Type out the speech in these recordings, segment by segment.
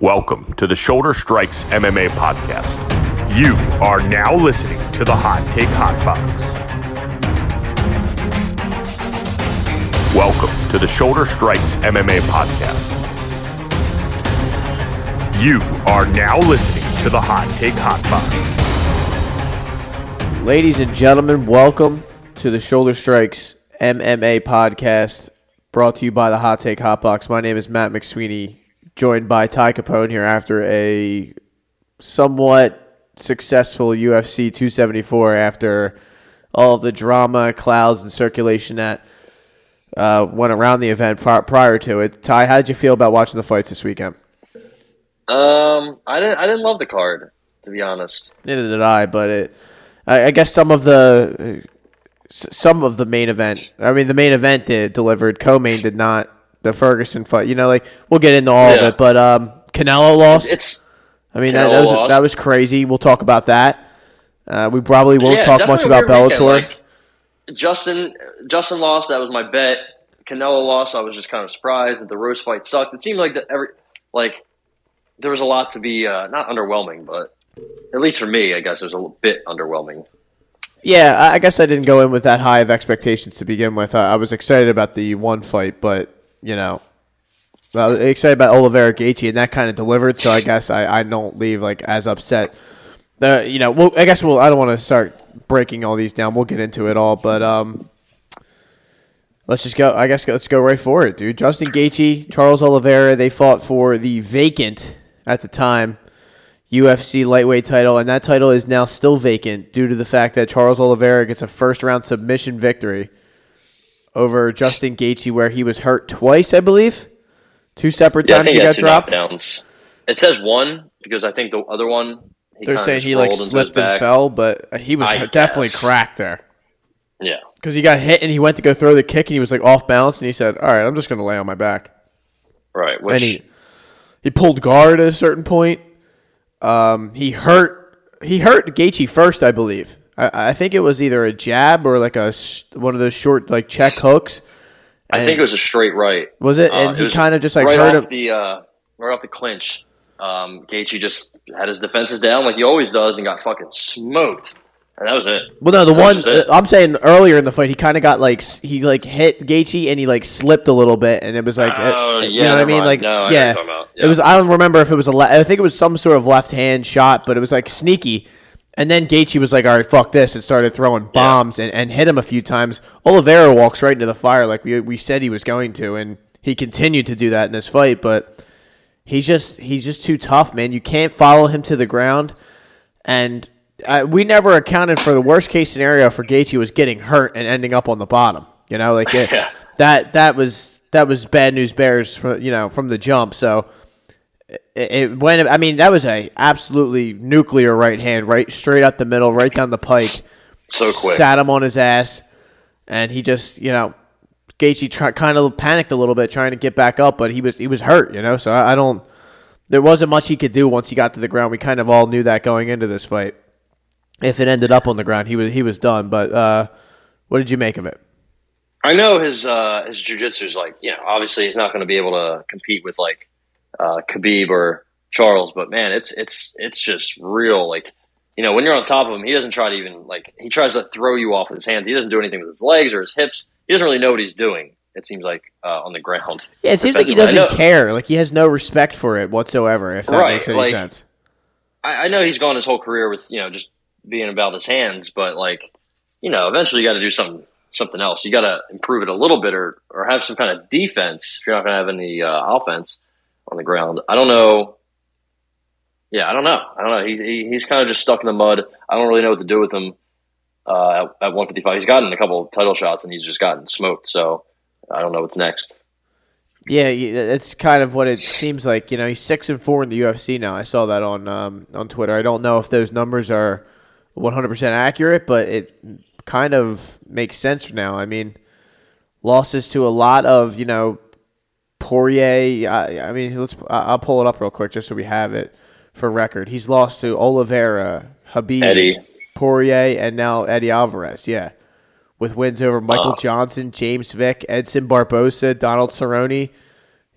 Welcome to the Shoulder Strikes MMA podcast. You are now listening to the Hot Take Hot Box. Welcome to the Shoulder Strikes MMA podcast. You are now listening to the Hot Take Hot Box. Ladies and gentlemen, welcome to the Shoulder Strikes MMA podcast brought to you by the Hot Take Hot Box. My name is Matt McSweeney, joined by Ty Capone here after a somewhat successful UFC 274 after all the drama, clouds, and circulation that uh, went around the event pri- prior to it. Ty, how did you feel about watching the fights this weekend? Um, I didn't. I didn't love the card, to be honest. Neither did I, but it, I, I guess some of the some of the main event. I mean, the main event did delivered. Co-main did not. The Ferguson fight. You know, like we'll get into all of it, but um, Canelo lost. It's I mean, that, that was lost. that was crazy. We'll talk about that. Uh, we probably won't yeah, talk much about Bellator. weekend. Like, Justin Justin lost. That was my bet. Canelo lost. I was just kind of surprised that the Rose fight sucked. It seemed like that every like there was a lot to be uh, not underwhelming, but at least for me, I guess it was a bit underwhelming. Yeah, I I guess I didn't go in with that high of expectations to begin with. I I was excited about the one fight, but you know, was excited about Oliveira Gaethje, and that kind of delivered. So I guess I, I don't leave like as upset. Uh, you know, well, I guess we'll. I don't want to start breaking all these down. We'll get into it all, but um, let's just go. I guess let's go right for it, dude. Justin Gaethje, Charles Oliveira, they fought for the vacant at the time UFC lightweight title, and that title is now still vacant due to the fact that Charles Oliveira gets a first round submission victory over Justin Gaethje, where he was hurt twice, I believe. Two separate Yeah, times he got dropped. knockdowns. It says one because I think the other one. He They're saying he like rolled into his slipped and back. fell, but he was I definitely guess. cracked there Yeah, because he got hit and he went to go throw the kick and he was like off balance and he said, "All right, I'm just going to lay on my back." right. Which and he he pulled guard at a certain point. Um, he hurt he hurt Gaethje first, I believe. I, I think it was either a jab or like a one of those short like check hooks. I think it was a straight right. Was it? Uh, And it he kind of just like right hurt off him. the uh, right off the clinch. Um, Gaethje just had his defenses down like he always does and got fucking smoked, and that was it. Well, no, the That one uh, I'm saying earlier in the fight, he kind of got like he like hit Gaethje and he like slipped a little bit, and it was like, uh, Oh, you yeah, know what I mean? mind. Like, No, I yeah, talking about. it was. I don't remember if it was a. Le- I think it was some sort of left hand shot, but it was like sneaky. And then Gaethje was like, "All right, fuck this," and started throwing bombs and, and hit him a few times. Oliveira walks right into the fire like we we said he was going to, and he continued to do that in this fight, but. He's just he's just too tough, man. You can't follow him to the ground, and uh, we never accounted for the worst case scenario for Gaethje was getting hurt and ending up on the bottom. You know, like it, Yeah. that that was that was bad news bears from you know from the jump. So it, it went. I mean, that was a absolutely nuclear right hand, right straight up the middle, right down the pike. so quick. Sat him on his ass, and he just you know. Gaethje try, kind of panicked a little bit trying to get back up, but he was he was hurt, you know. So I, I don't. There wasn't much he could do once he got to the ground. We kind of all knew that going into this fight. If it ended up on the ground, he was he was done. But uh, what did you make of it? I know his uh, his jujitsu is like you know obviously he's not going to be able to compete with like uh, Khabib or Charles, but man, it's it's it's just real like you know when you're on top of him, he doesn't try to even like he tries to throw you off with his hands. He doesn't do anything with his legs or his hips. He doesn't really know what he's doing. It seems like uh, on the ground. Yeah, it seems like he doesn't care. Like he has no respect for it whatsoever. If that Right, makes any like- sense. I, I know he's gone his whole career with you know just being about his hands, but like you know, eventually you got to do something something else. You got to improve it a little bit, or or have some kind of defense if you're not going to have any uh, offense on the ground. I don't know. Yeah, I don't know. I don't know. He's he, he's kind of just stuck in the mud. I don't really know what to do with him uh, at, at 155. He's gotten a couple title shots and he's just gotten smoked. So I don't know what's next. Yeah, it's kind of what it seems like. You know, he's six and four in the UFC now. I saw that on um, on Twitter. I don't know if those numbers are 100 percent accurate, but it kind of makes sense now. I mean, losses to a lot of you know Poirier. I, I mean, let's. I'll pull it up real quick just so we have it for record. He's lost to Oliveira, Khabib, Eddie. Poirier, and now Eddie Alvarez. Yeah, with wins over Michael Oh. Johnson, James Vick, Edson Barbosa, Donald Cerrone.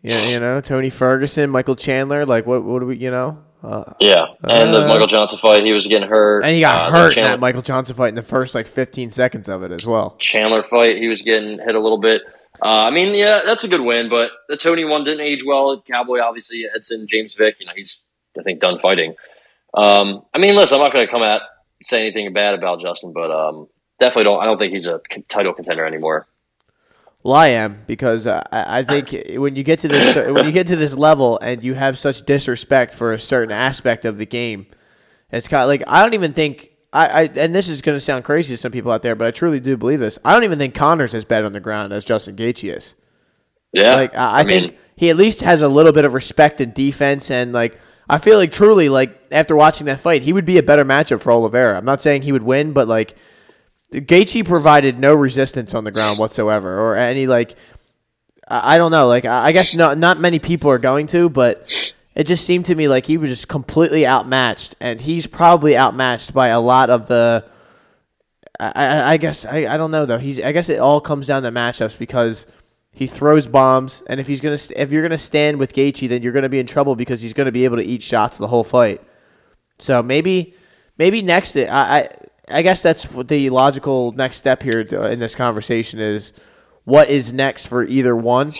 Yeah, you know Tony Ferguson, Michael Chandler. Like what? What do we? You know? Uh, yeah, and the uh, Michael Johnson fight, he was getting hurt, and he got uh, hurt Chandler, in that Michael Johnson fight in the first like 15 seconds of it as well. Chandler fight, he was getting hit a little bit. Uh, I mean, yeah, that's a good win, but the Tony one didn't age well. Cowboy, obviously, Edson, James Vick, you know, he's I think done fighting. Um, I mean, listen, I'm not going to come at say anything bad about Justin, but um, definitely don't. I don't think he's a title contender anymore. Well, I am because uh, I I think when you get to this when you get to this level and you have such disrespect for a certain aspect of the game, it's kind of like I don't even think I, I and this is going to sound crazy to some people out there, but I truly do believe this. I don't even think Conor's as bad on the ground as Justin Gaethje is. Yeah, Like I, I, I mean- think he at least has a little bit of respect and defense, and like I feel like truly like after watching that fight, he would be a better matchup for Oliveira. I'm not saying he would win, but like Gaethje provided no resistance on the ground whatsoever, or any like I, I don't know, like I I guess not not many people are going to, but it just seemed to me like he was just completely outmatched, and he's probably outmatched by a lot of the. I, I, I guess I, I don't know though. He's I guess it all comes down to matchups because he throws bombs, and if he's gonna st- if you're gonna stand with Gaethje, then you're gonna be in trouble because he's gonna be able to eat shots the whole fight. So maybe maybe next I I, I guess that's the logical next step here uh, in this conversation is what is next for either one.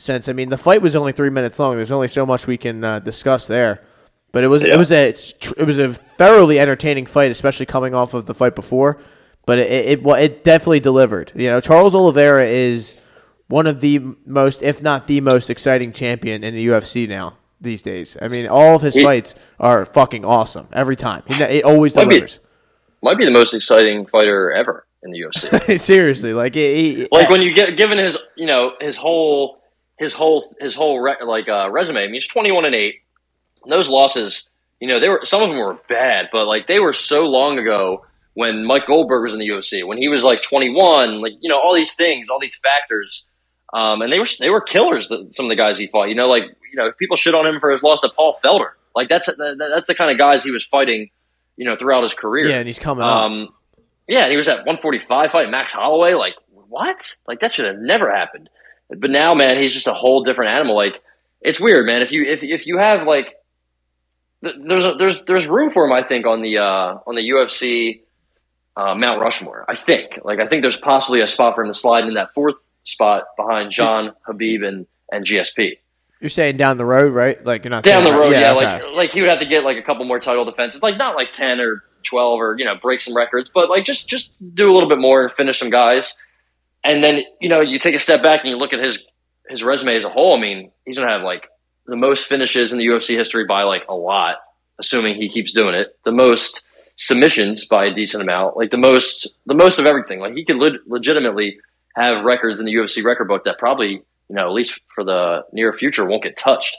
Since I mean the fight was only three minutes long, there's only so much we can uh, discuss there. But it was Yeah. it was a it was a thoroughly entertaining fight, especially coming off of the fight before. But it it, it, it definitely delivered. You know, Charles Oliveira is one of the most, if not the most exciting champion in the UFC now these days. I mean, all of his He- fights are fucking awesome every time. He, it always Might be- delivers. Might be the most exciting fighter ever in the UFC. Seriously, like he- like when you get given his, you know, his whole, his whole, his whole rec- like uh, resume. I mean, he's twenty one and eight. And those losses, you know, they were some of them were bad, but like they were so long ago when Mike Goldberg was in the UFC, when he was like twenty one, like you know, all these things, all these factors, um, and they were they were killers. The, some of the guys he fought, you know, like you know, people shit on him for his loss to Paul Felder. Like that's that, that's the kind of guys he was fighting, you know, throughout his career. yeah, and he's coming up. Um, yeah, and he was at 145 fighting Max Holloway. Like, what? Like, that should have never happened. But now, man, he's just a whole different animal. Like, it's weird, man. If you if if you have like, th- there's a, there's there's room for him, I think, on the uh, on the UFC uh, Mount Rushmore. I think. Like, I think there's possibly a spot for him to slide in that fourth spot behind Jon Khabib and and GSP You're saying down the road, right? Like you're not down the road. Yeah, okay. like like he would have to get like a couple more title defenses, like not like ten or twelve or you know break some records, but like just just do a little bit more and finish some guys. And then you know you take a step back and you look at his his resume as a whole. I mean, he's gonna have like the most finishes in the UFC history by like a lot, assuming he keeps doing it. The most submissions by a decent amount, like the most the most of everything. Like he could le- legitimately have records in the UFC record book that probably you know at least for the near future won't get touched.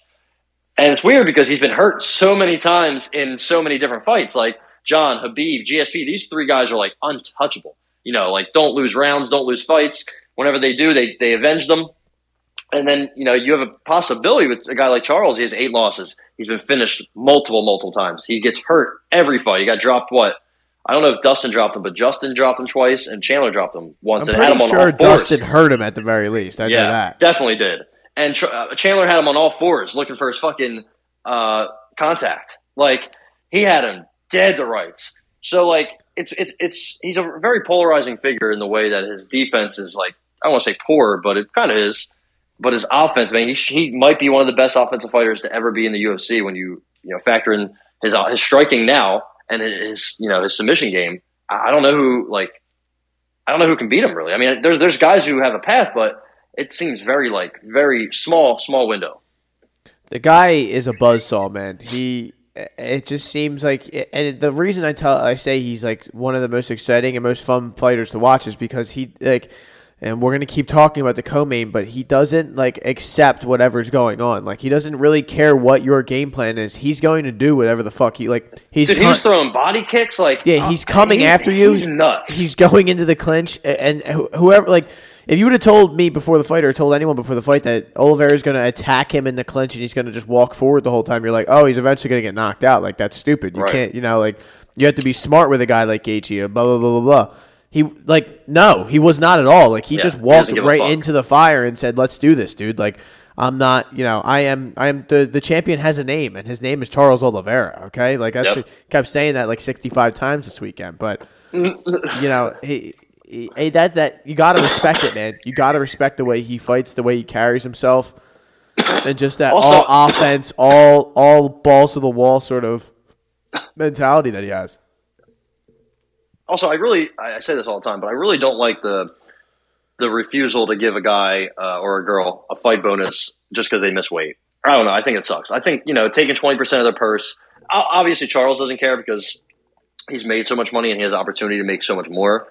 And it's weird because he's been hurt so many times in so many different fights. Like Jon, Khabib, GSP, these three guys are like untouchable. You know, like don't lose rounds, don't lose fights. Whenever they do, they, they avenge them. And then, you know, you have a possibility with a guy like Charles. He has eight losses. He's been finished multiple, multiple times. He gets hurt every fight. He got dropped what? I don't know if Dustin dropped him, but Justin dropped him twice and Chandler dropped him once I'm and had him pretty on sure all fours. Dustin hurt him at the very least. I know that. Definitely did. And uh, Chandler had him on all fours, looking for his fucking uh, contact. Like he had him dead to rights. So like it's it's it's he's a very polarizing figure in the way that his defense is like I don't want to say poor, but it kind of is. But his offense, man, he, he might be one of the best offensive fighters to ever be in the UFC when you you know factor in his uh, his striking now and his you know his submission game. I, don't know who like I don't know who can beat him really. I mean, there's there's guys who have a path, but it seems very like very small small window. The guy is a buzzsaw, man. He it just seems like and the reason I tell I say he's like one of the most exciting and most fun fighters to watch is because he like and we're gonna keep talking about the co-main, but he doesn't like accept whatever's going on. Like he doesn't really care what your game plan is. He's going to do whatever the fuck he like. He's Dude, he was throwing body kicks like Yeah, he's uh, coming he's- after you. He's nuts. He's going into the clinch, and and wh- whoever like, if you would have told me before the fight or told anyone before the fight that Oliveira is going to attack him in the clinch and he's going to just walk forward the whole time, you're like, oh, he's eventually going to get knocked out. Like that's stupid. You Right. can't, you know, like you have to be smart with a guy like Gaethje. Blah blah blah blah blah. He like no, he was not at all. Like he Yeah, just walked a right into the fire and said, "Let's do this, dude." Like I'm not, you know, I am, I am the the champion has a name, and his name is Charles Oliveira. Okay, like that's Yep. kept saying that like 65 times this weekend, but you know, he, he, hey, that that you got to respect it, man. You got to respect the way he fights, the way he carries himself, and just that Also- all offense, all all balls to the wall sort of mentality that he has. Also, I really I say this all the time, but I really don't like the the refusal to give a guy uh, or a girl a fight bonus just because they miss weight. I don't know. I think it sucks. I think you know taking twenty percent of their purse. Obviously, Charles doesn't care because he's made so much money and he has opportunity to make so much more.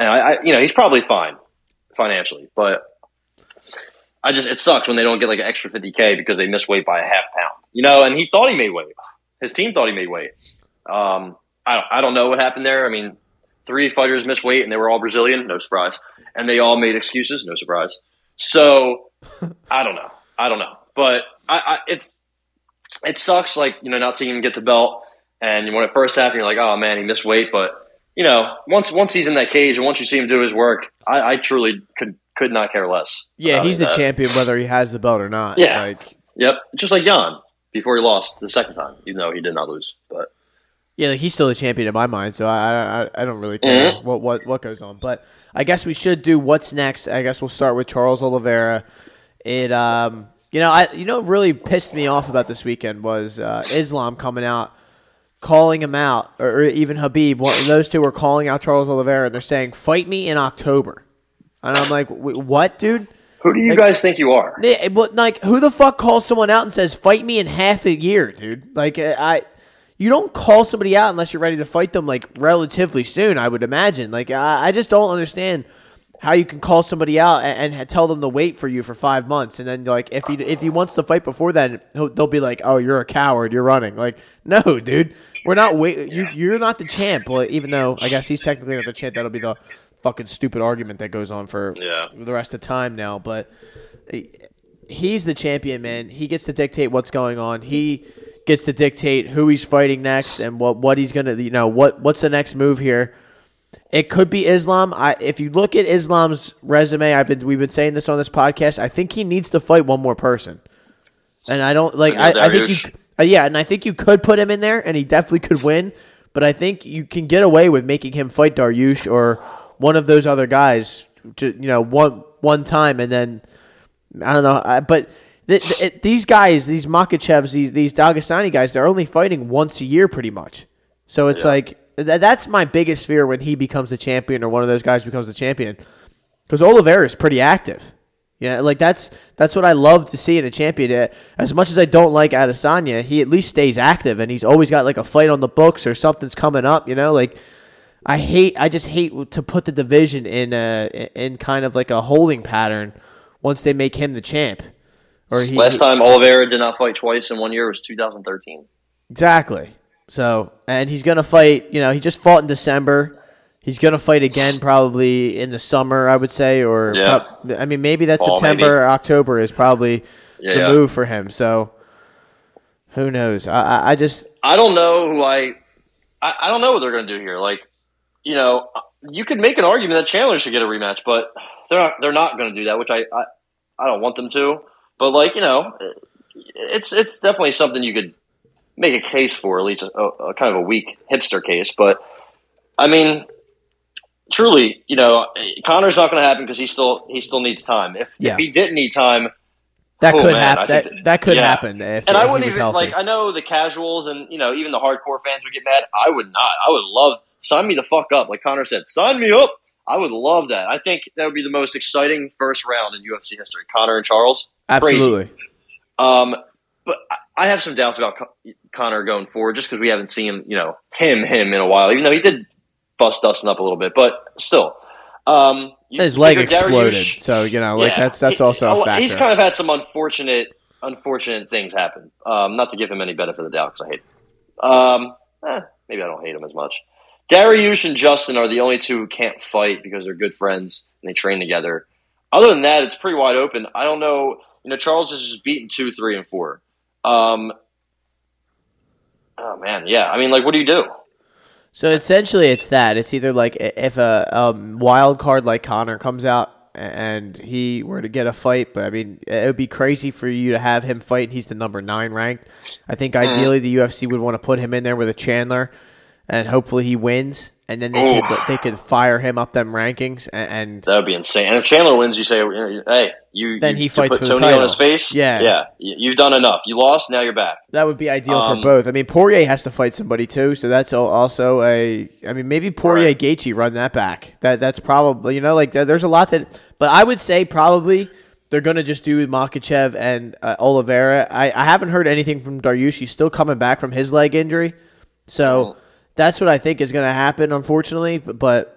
And I, I you know, he's probably fine financially, but I just it sucks when they don't get like an extra fifty k because they miss weight by a half pound. You know, and he thought he made weight. His team thought he made weight. Um, I don't, I don't know what happened there. I mean, three fighters missed weight and they were all Brazilian, no surprise. And they all made excuses, no surprise. So I don't know. I don't know. But I, I it's it sucks like, you know, not seeing him get the belt and when it first happened you're like, Oh man, he missed weight, but you know, once once he's in that cage and once you see him do his work, I, I truly could could not care less. Yeah, he's the that. champion whether he has the belt or not. Yeah. like Yep. Just like Jan before he lost the second time, even though he did not lose. But Yeah, like he's still the champion in my mind, so I I, I don't really care Mhm. what, what what goes on. But I guess we should do what's next. I guess we'll start with Charles Oliveira. It um you know I you know what really pissed me off about this weekend was uh, Islam coming out calling him out, or, even Khabib. One, those two were calling out Charles Oliveira, and they're saying fight me in October. And I'm like, what, dude? who do you Like- guys think you are? But like, who the fuck calls someone out and says fight me in half a year, dude? Like, uh, I, you don't call somebody out unless you're ready to fight them like relatively soon. I would imagine. Like, I, I just don't understand how you can call somebody out and, and tell them to wait for you for five months, and then like if he if he wants to fight before then, he'll, they'll be like, oh, you're a coward, you're running. Like, no, dude, we're not wait. You you're not the champ. Well, even though I guess he's technically not the champ, that'll be the fucking stupid argument that goes on for Yeah. the rest of time now, but eh, he's the champion, man. He gets to dictate what's going on. He gets to dictate who he's fighting next and what what he's gonna you know what what's the next move here. It could be Islam. I if you look at Islam's resume, I've been we've been saying this on this podcast. I think he needs to fight one more person, and I don't like. I, I think you, uh, yeah, and I think you could put him in there, and he definitely could win. But I think you can get away with making him fight Dariush or one of those other guys, to, you know, one one time, and then I don't know. I, but th- th- these guys, these Makhachevs, these these Dagestani guys, they're only fighting once a year, pretty much. So it's Yeah. like that's my biggest fear when he becomes the champion or one of those guys becomes the champion, because Oliveira is pretty active. Yeah, like that's that's what I love to see in a champion. Uh, As much as I don't like Adesanya, he at least stays active and he's always got like a fight on the books or something's coming up. You know, like I hate, I just hate to put the division in a in kind of like a holding pattern once they make him the champ. Or he Last time Oliveira did not fight twice in one year was 2013. exactly. So and he's gonna fight. You know, he just fought in December. He's gonna fight again probably in the summer, I would say, or Yeah. I mean maybe that Fall, September maybe. or October is probably Yeah, the yeah. move for him. So who knows? I, I, just I don't know who I, I, I don't know what they're going to do here. Like, you know, you could make an argument that Chandler should get a rematch, but they're not. They're not going to do that, which I, I, I don't want them to. But like, you know, it's it's definitely something you could make a case for, at least a, a kind of a weak hipster case. But I mean, truly, you know, Conor's not going to happen because he still he still needs time. If Yeah. if he didn't need time, that Oh, could happen. That, that could yeah. happen if, and if I wouldn't even healthy. like. I know the casuals and you know even the hardcore fans would get mad. I would not. I would love sign me the fuck up, like Conor said. Sign me up. I would love that. I think that would be the most exciting first round in UFC history. Conor and Charles. Crazy. Absolutely. Um, but I- have some doubts about Con- Conor going forward, just because we haven't seen him, you know, him him in a while. Even though he did bust Dustin up a little bit, but still. Um, His leg exploded, Dariush- so you know, like yeah. that's that's also a factor. He's kind of had some unfortunate, unfortunate things happen. Um, not to give him any benefit of the doubt because I hate. Him. Um, eh, maybe I don't hate him as much. Dariush and Justin are the only two who can't fight because they're good friends and they train together. Other than that, it's pretty wide open. I don't know. You know, Charles is just beaten two, three, and four. Um, oh man, yeah. I mean, like, what do you do? So essentially, it's that. It's either like if a um, wild card like Conor comes out and he were to get a fight, but I mean, it would be crazy for you to have him fight. He's the number nine ranked. I think Mm-hmm. ideally the UFC would want to put him in there with a Chandler, and hopefully he wins, and then they could they could fire him up them rankings, and, and That would be insane. And if Chandler wins, you say, hey, you Then you, he fights put Tony on his face. Yeah. yeah, you- you've done enough. You lost, now you're back. that would be ideal Um, for both. I mean, Poirier has to fight somebody too, so that's also a. I mean, maybe Poirier Right. Gaethje run that back. That that's probably you know like there's a lot that, but I would say probably they're gonna just do Makhachev and uh, Oliveira. I, I haven't heard anything from Dariush. He's still coming back from his leg injury, so that's what I think is gonna happen. Unfortunately, but. but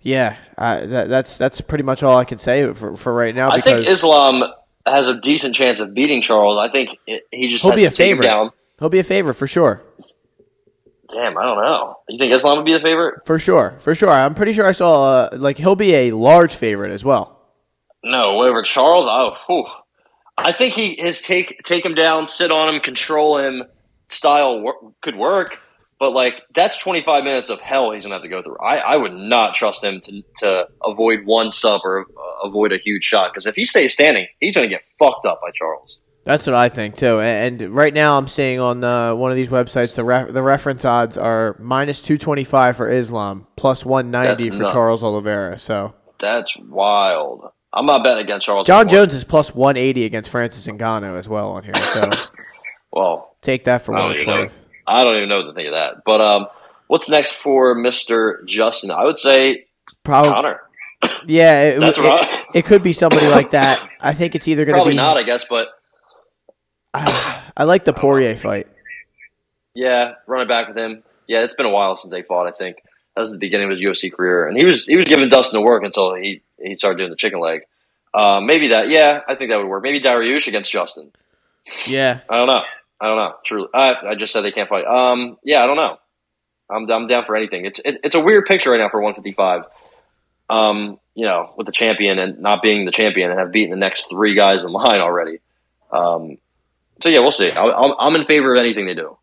yeah, uh, that, that's that's pretty much all I can say for, for right now. I think Islam has a decent chance of beating Charles. I think it, he just he'll be a to favorite. down. He'll be a favorite for sure. Damn, I don't know. You think Islam would be the favorite? For sure, for sure. I'm pretty sure I saw uh, like he'll be a large favorite as well. No, over Charles. Oh, whew. I think he his take take him down, sit on him, control him style wor- could work. But like that's 25 minutes of hell he's gonna have to go through. I, I would not trust him to to avoid one sub or uh, avoid a huge shot because if he stays standing, he's gonna get fucked up by Charles. That's what I think too. And, and right now, I'm seeing on uh, one of these websites the re- the reference odds are minus 225 for Islam, plus 190 That's for nuts. Charles Oliveira. So That's wild. I'm not betting against Charles. Jon anymore. Jones is plus 180 against Francis Ngannou as well on here. So Well, take that for what it's worth. I don't even know what to think of that. But um, what's next for Mister Justin? I would say Probably, Conor. yeah. It, That's it, right. it could be somebody like that. I think it's either going to be. not, I guess, but I like the Poirier fight. Yeah, running back with him. Yeah, it's been a while since they fought. I think that was the beginning of his UFC career, and he was he was giving Dustin to work until he he started doing the chicken leg. Um, maybe that. Yeah, I think that would work. Maybe Dariush against Justin. Yeah, I don't know. I don't know. Truly, I, I just said they can't fight. Um, yeah, I don't know. I'm I'm down for anything. It's it, it's a weird picture right now for 155. Um, you know, with the champion and not being the champion and have beaten the next three guys in line already. Um, so yeah, we'll see. I, I'm I'm in favor of anything they do.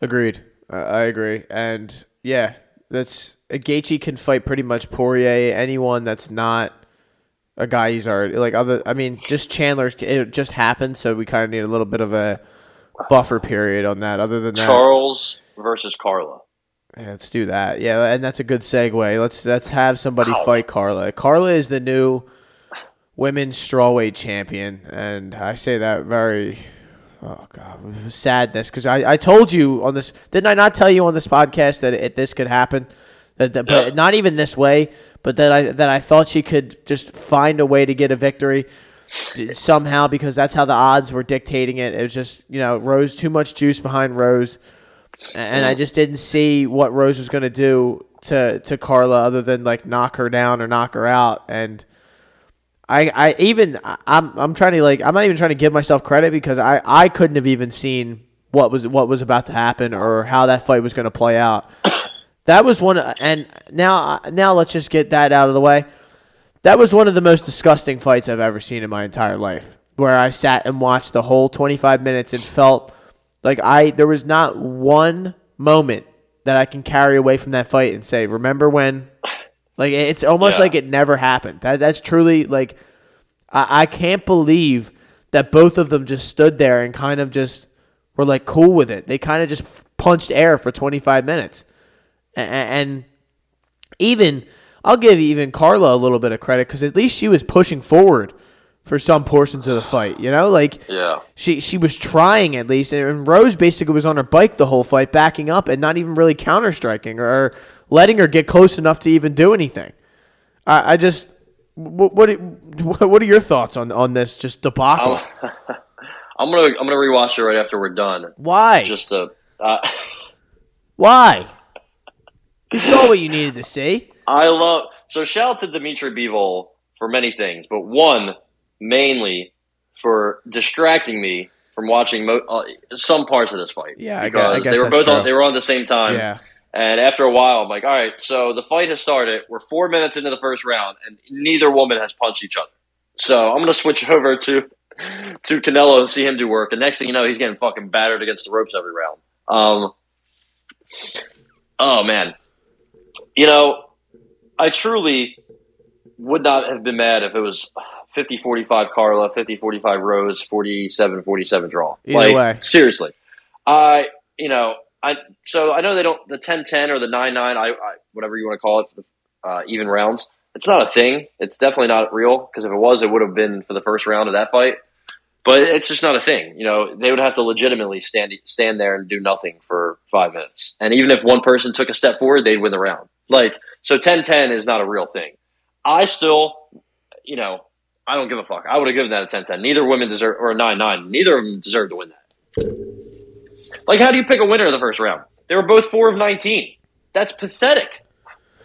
Agreed. I I agree. And yeah, that's Gaethje can fight pretty much Poirier. Anyone that's not a guy he's already like other. I mean, just Chandler. It just happened, so we kind of need a little bit of a buffer period on that. Other than that, Charles versus Carla. Yeah, let's do that. Yeah, and that's a good segue. Let's let's have somebody Wow. fight Carla. Carla is the new women's strawweight champion, and I say that very oh god sadness because I, I told you on this didn't I not tell you on this podcast that it, this could happen that, that Yeah. but not even this way but that I that I thought she could just find a way to get a victory somehow because that's how the odds were dictating it. It was just you know Rose too much juice behind Rose and I just didn't see what Rose was going to do to to Carla other than like knock her down or knock her out. And I I even I'm I'm trying to like I'm not even trying to give myself credit because I I couldn't have even seen what was what was about to happen or how that fight was going to play out. That was one, and now now let's just get that out of the way. That was one of the most disgusting fights I've ever seen in my entire life. Where I sat and watched the whole 25 minutes and felt like I there was not one moment that I can carry away from that fight and say, "Remember when?" Like it's almost Yeah. like it never happened. That that's truly like I, I can't believe that both of them just stood there and kind of just were like cool with it. They kind of just punched air for 25 minutes, A- a- and even I'll give even Carla a little bit of credit because at least she was pushing forward for some portions of the fight. You know, like Yeah. she she was trying at least, and Rose basically was on her bike the whole fight, backing up and not even really counter striking or letting her get close enough to even do anything. I, I just what what what are your thoughts on on this just debacle? I'm, I'm gonna I'm gonna rewatch it right after we're done. Why? Just to uh, Why? You saw what you needed to see. I love so shout out to Dimitri Bivol for many things, but one mainly for distracting me from watching mo- uh, some parts of this fight. Yeah, I because guess- I guess they were both on, they were on the same time. Yeah. And after a while, I'm like, all right, so the fight has started. We're four minutes into the first round, and neither woman has punched each other. So I'm going to switch over to to Canelo and see him do work. And next thing you know, he's getting fucking battered against the ropes every round. Um, oh man, you know, I truly would not have been mad if it was 50-45 Carla, 50-45 Rose, 47-47 draw. Either like, way. seriously, I you know I so I know they don't the 10-10 or the 9-9 I, I whatever you want to call it for the uh, even rounds. It's not a thing. It's definitely not real because if it was, it would have been for the first round of that fight. But it's just not a thing. You know, they would have to legitimately stand stand there and do nothing for five minutes. And even if one person took a step forward, they'd win the round. Like so, 10-10 is not a real thing. I still, you know, I don't give a fuck. I would have given that a 10-10. Neither women deserve or a 9-9. Neither of them deserve to win that. Like, how do you pick a winner of the first round? They were both four of 19. That's pathetic.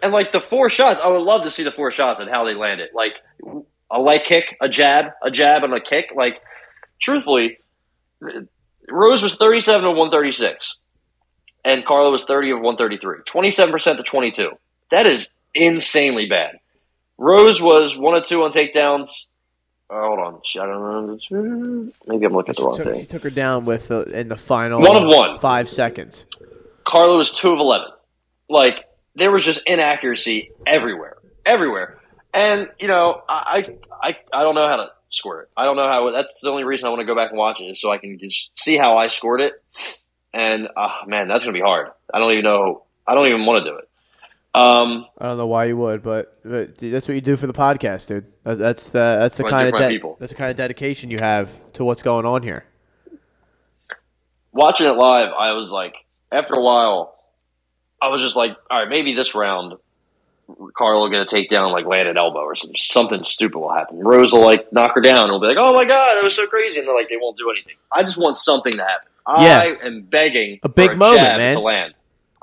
And like the four shots, I would love to see the four shots and how they landed. Like a light kick, a jab, a jab, and a kick. Like, truthfully, Rose was 37 of 136, and Carla was 30 of 133. 27% to 22. That is insanely bad. Rose was one of two on takedowns. Oh, hold on, I don't know. Maybe I'm looking at the wrong took, she took her down with uh, in the final One of one. five seconds. Carla was two of eleven. Like there was just inaccuracy everywhere, everywhere. And you know, I I I don't know how to score it. I don't know how. That's the only reason I want to go back and watch it is so I can just see how I scored it. And uh, man, that's gonna be hard. I don't even know. I don't even want to do it. Um, I don't know why you would, but, but that's what you do for the podcast, dude. That's the that's the kind of de- people. that's the kind of dedication you have to what's going on here. watching it live, I was like, after a while, I was just like, all right, maybe this round, Carl will get take down like land an elbow or something, something stupid will happen. Rose will like knock her down and will be like, oh my god, that was so crazy, and they're like, they won't do anything. I just want something to happen. Yeah. I am begging A big for a moment, jab man. to land.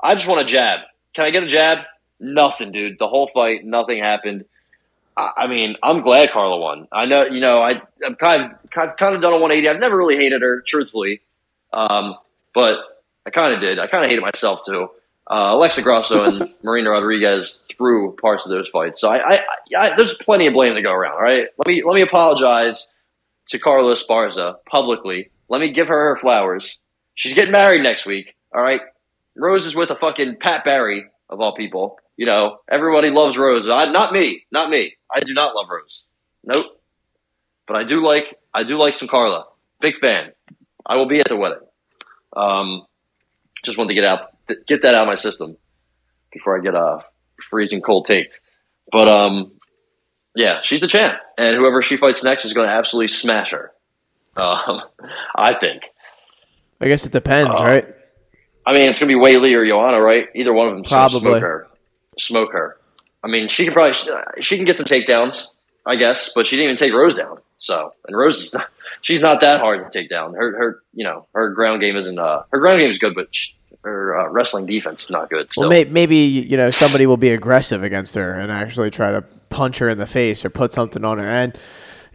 I just want a jab. Can I get a jab? Nothing, dude. The whole fight, nothing happened. I I mean, I'm glad Carla won. I know, you know, I, I'm kind of, kind of, kind of done a 180. I've never really hated her, truthfully. Um, but I kind of did. I kind of hated myself too. Uh, Alexa Grasso and Marina Rodriguez threw parts of those fights, so I, I, I, there's plenty of blame to go around. All right, let me let me apologize to Carla Esparza publicly. Let me give her her flowers. She's getting married next week. All right, Rose is with a fucking Pat Barry of all people. You know, everybody loves Rose. I, not me, not me. I do not love Rose. Nope. But I do like I do like some Carla. Big fan. I will be at the wedding. Um, just wanted to get out get that out of my system before I get a freezing cold taked. But um, yeah, she's the champ, and whoever she fights next is going to absolutely smash her. Um, I think. I guess it depends, Uh, right? I mean, it's going to be Weili or Joanna, right? Either one of them. Probably. Smoke her. I mean, she can probably she can get some takedowns, I guess, but she didn't even take Rose down. So, and Rose is not, she's not that hard to take down. Her her you know her ground game isn't uh her ground game is good, but she, her uh, wrestling defense is not good. Still. Well, may, maybe you know somebody will be aggressive against her and actually try to punch her in the face or put something on her. And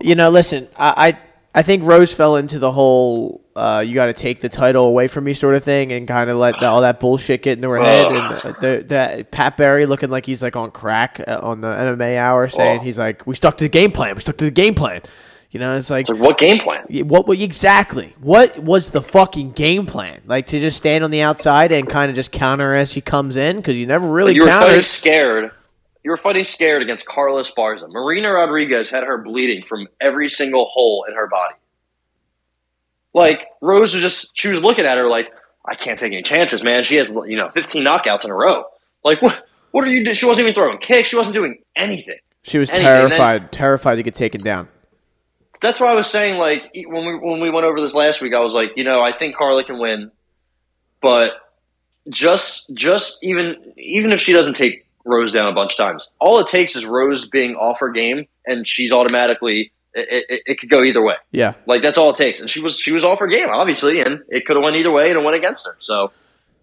you know, listen, I I, I think Rose fell into the whole uh, you got to take the title away from me sort of thing and kind of let the, all that bullshit get into her head. And the, the Pat Barry looking like he's like on crack uh, on the MMA hour, saying Oh. he's like, we stuck to the game plan. We stuck to the game plan. You know, it's like it's like what game plan? what what- exactly? What was the fucking game plan? Like to just stand on the outside and kind of just counter as he comes in because you never really you were fighting scared. You were fighting scared against Carla Esparza. Marina Rodriguez had her bleeding from every single hole in her body. Like Rose was just she was looking at her like I can't take any chances, man. She has you know 15 knockouts in a row. Like what? What are you? do- She wasn't even throwing kicks. She wasn't doing anything. She was anything, then- terrified, terrified to get taken down. That's why I was saying like when we when we went over this last week, I was like, you know, I think Carla can win, but just just even even if she doesn't take Rose down a bunch of times, all it takes is Rose being off her game, and she's automatically it, it, it could go either way. Yeah, Like that's all it takes, and she was she was off her game obviously, and it could have went either way, and it went against her. So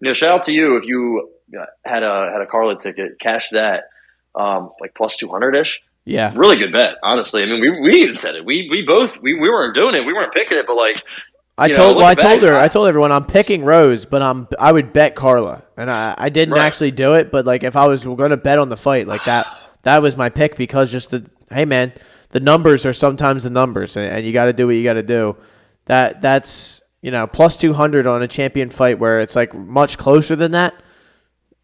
you know, shout out to you if you uh, had a had a Carla ticket, cash that um, like plus two hundred ish yeah. really good bet, honestly. I mean, we, we even said it. We we both we, we weren't doing it. We weren't picking it, but like I you know, told well, I told her I- I told everyone I'm picking Rose, but I'm I would bet Carla, and I I didn't Right. actually do it, but like if I was going to bet on the fight like that, that was my pick because just the hey man, the numbers are sometimes the numbers, and, and you got to do what you got to do. That that's you know plus two hundred on a champion fight where it's like much closer than that.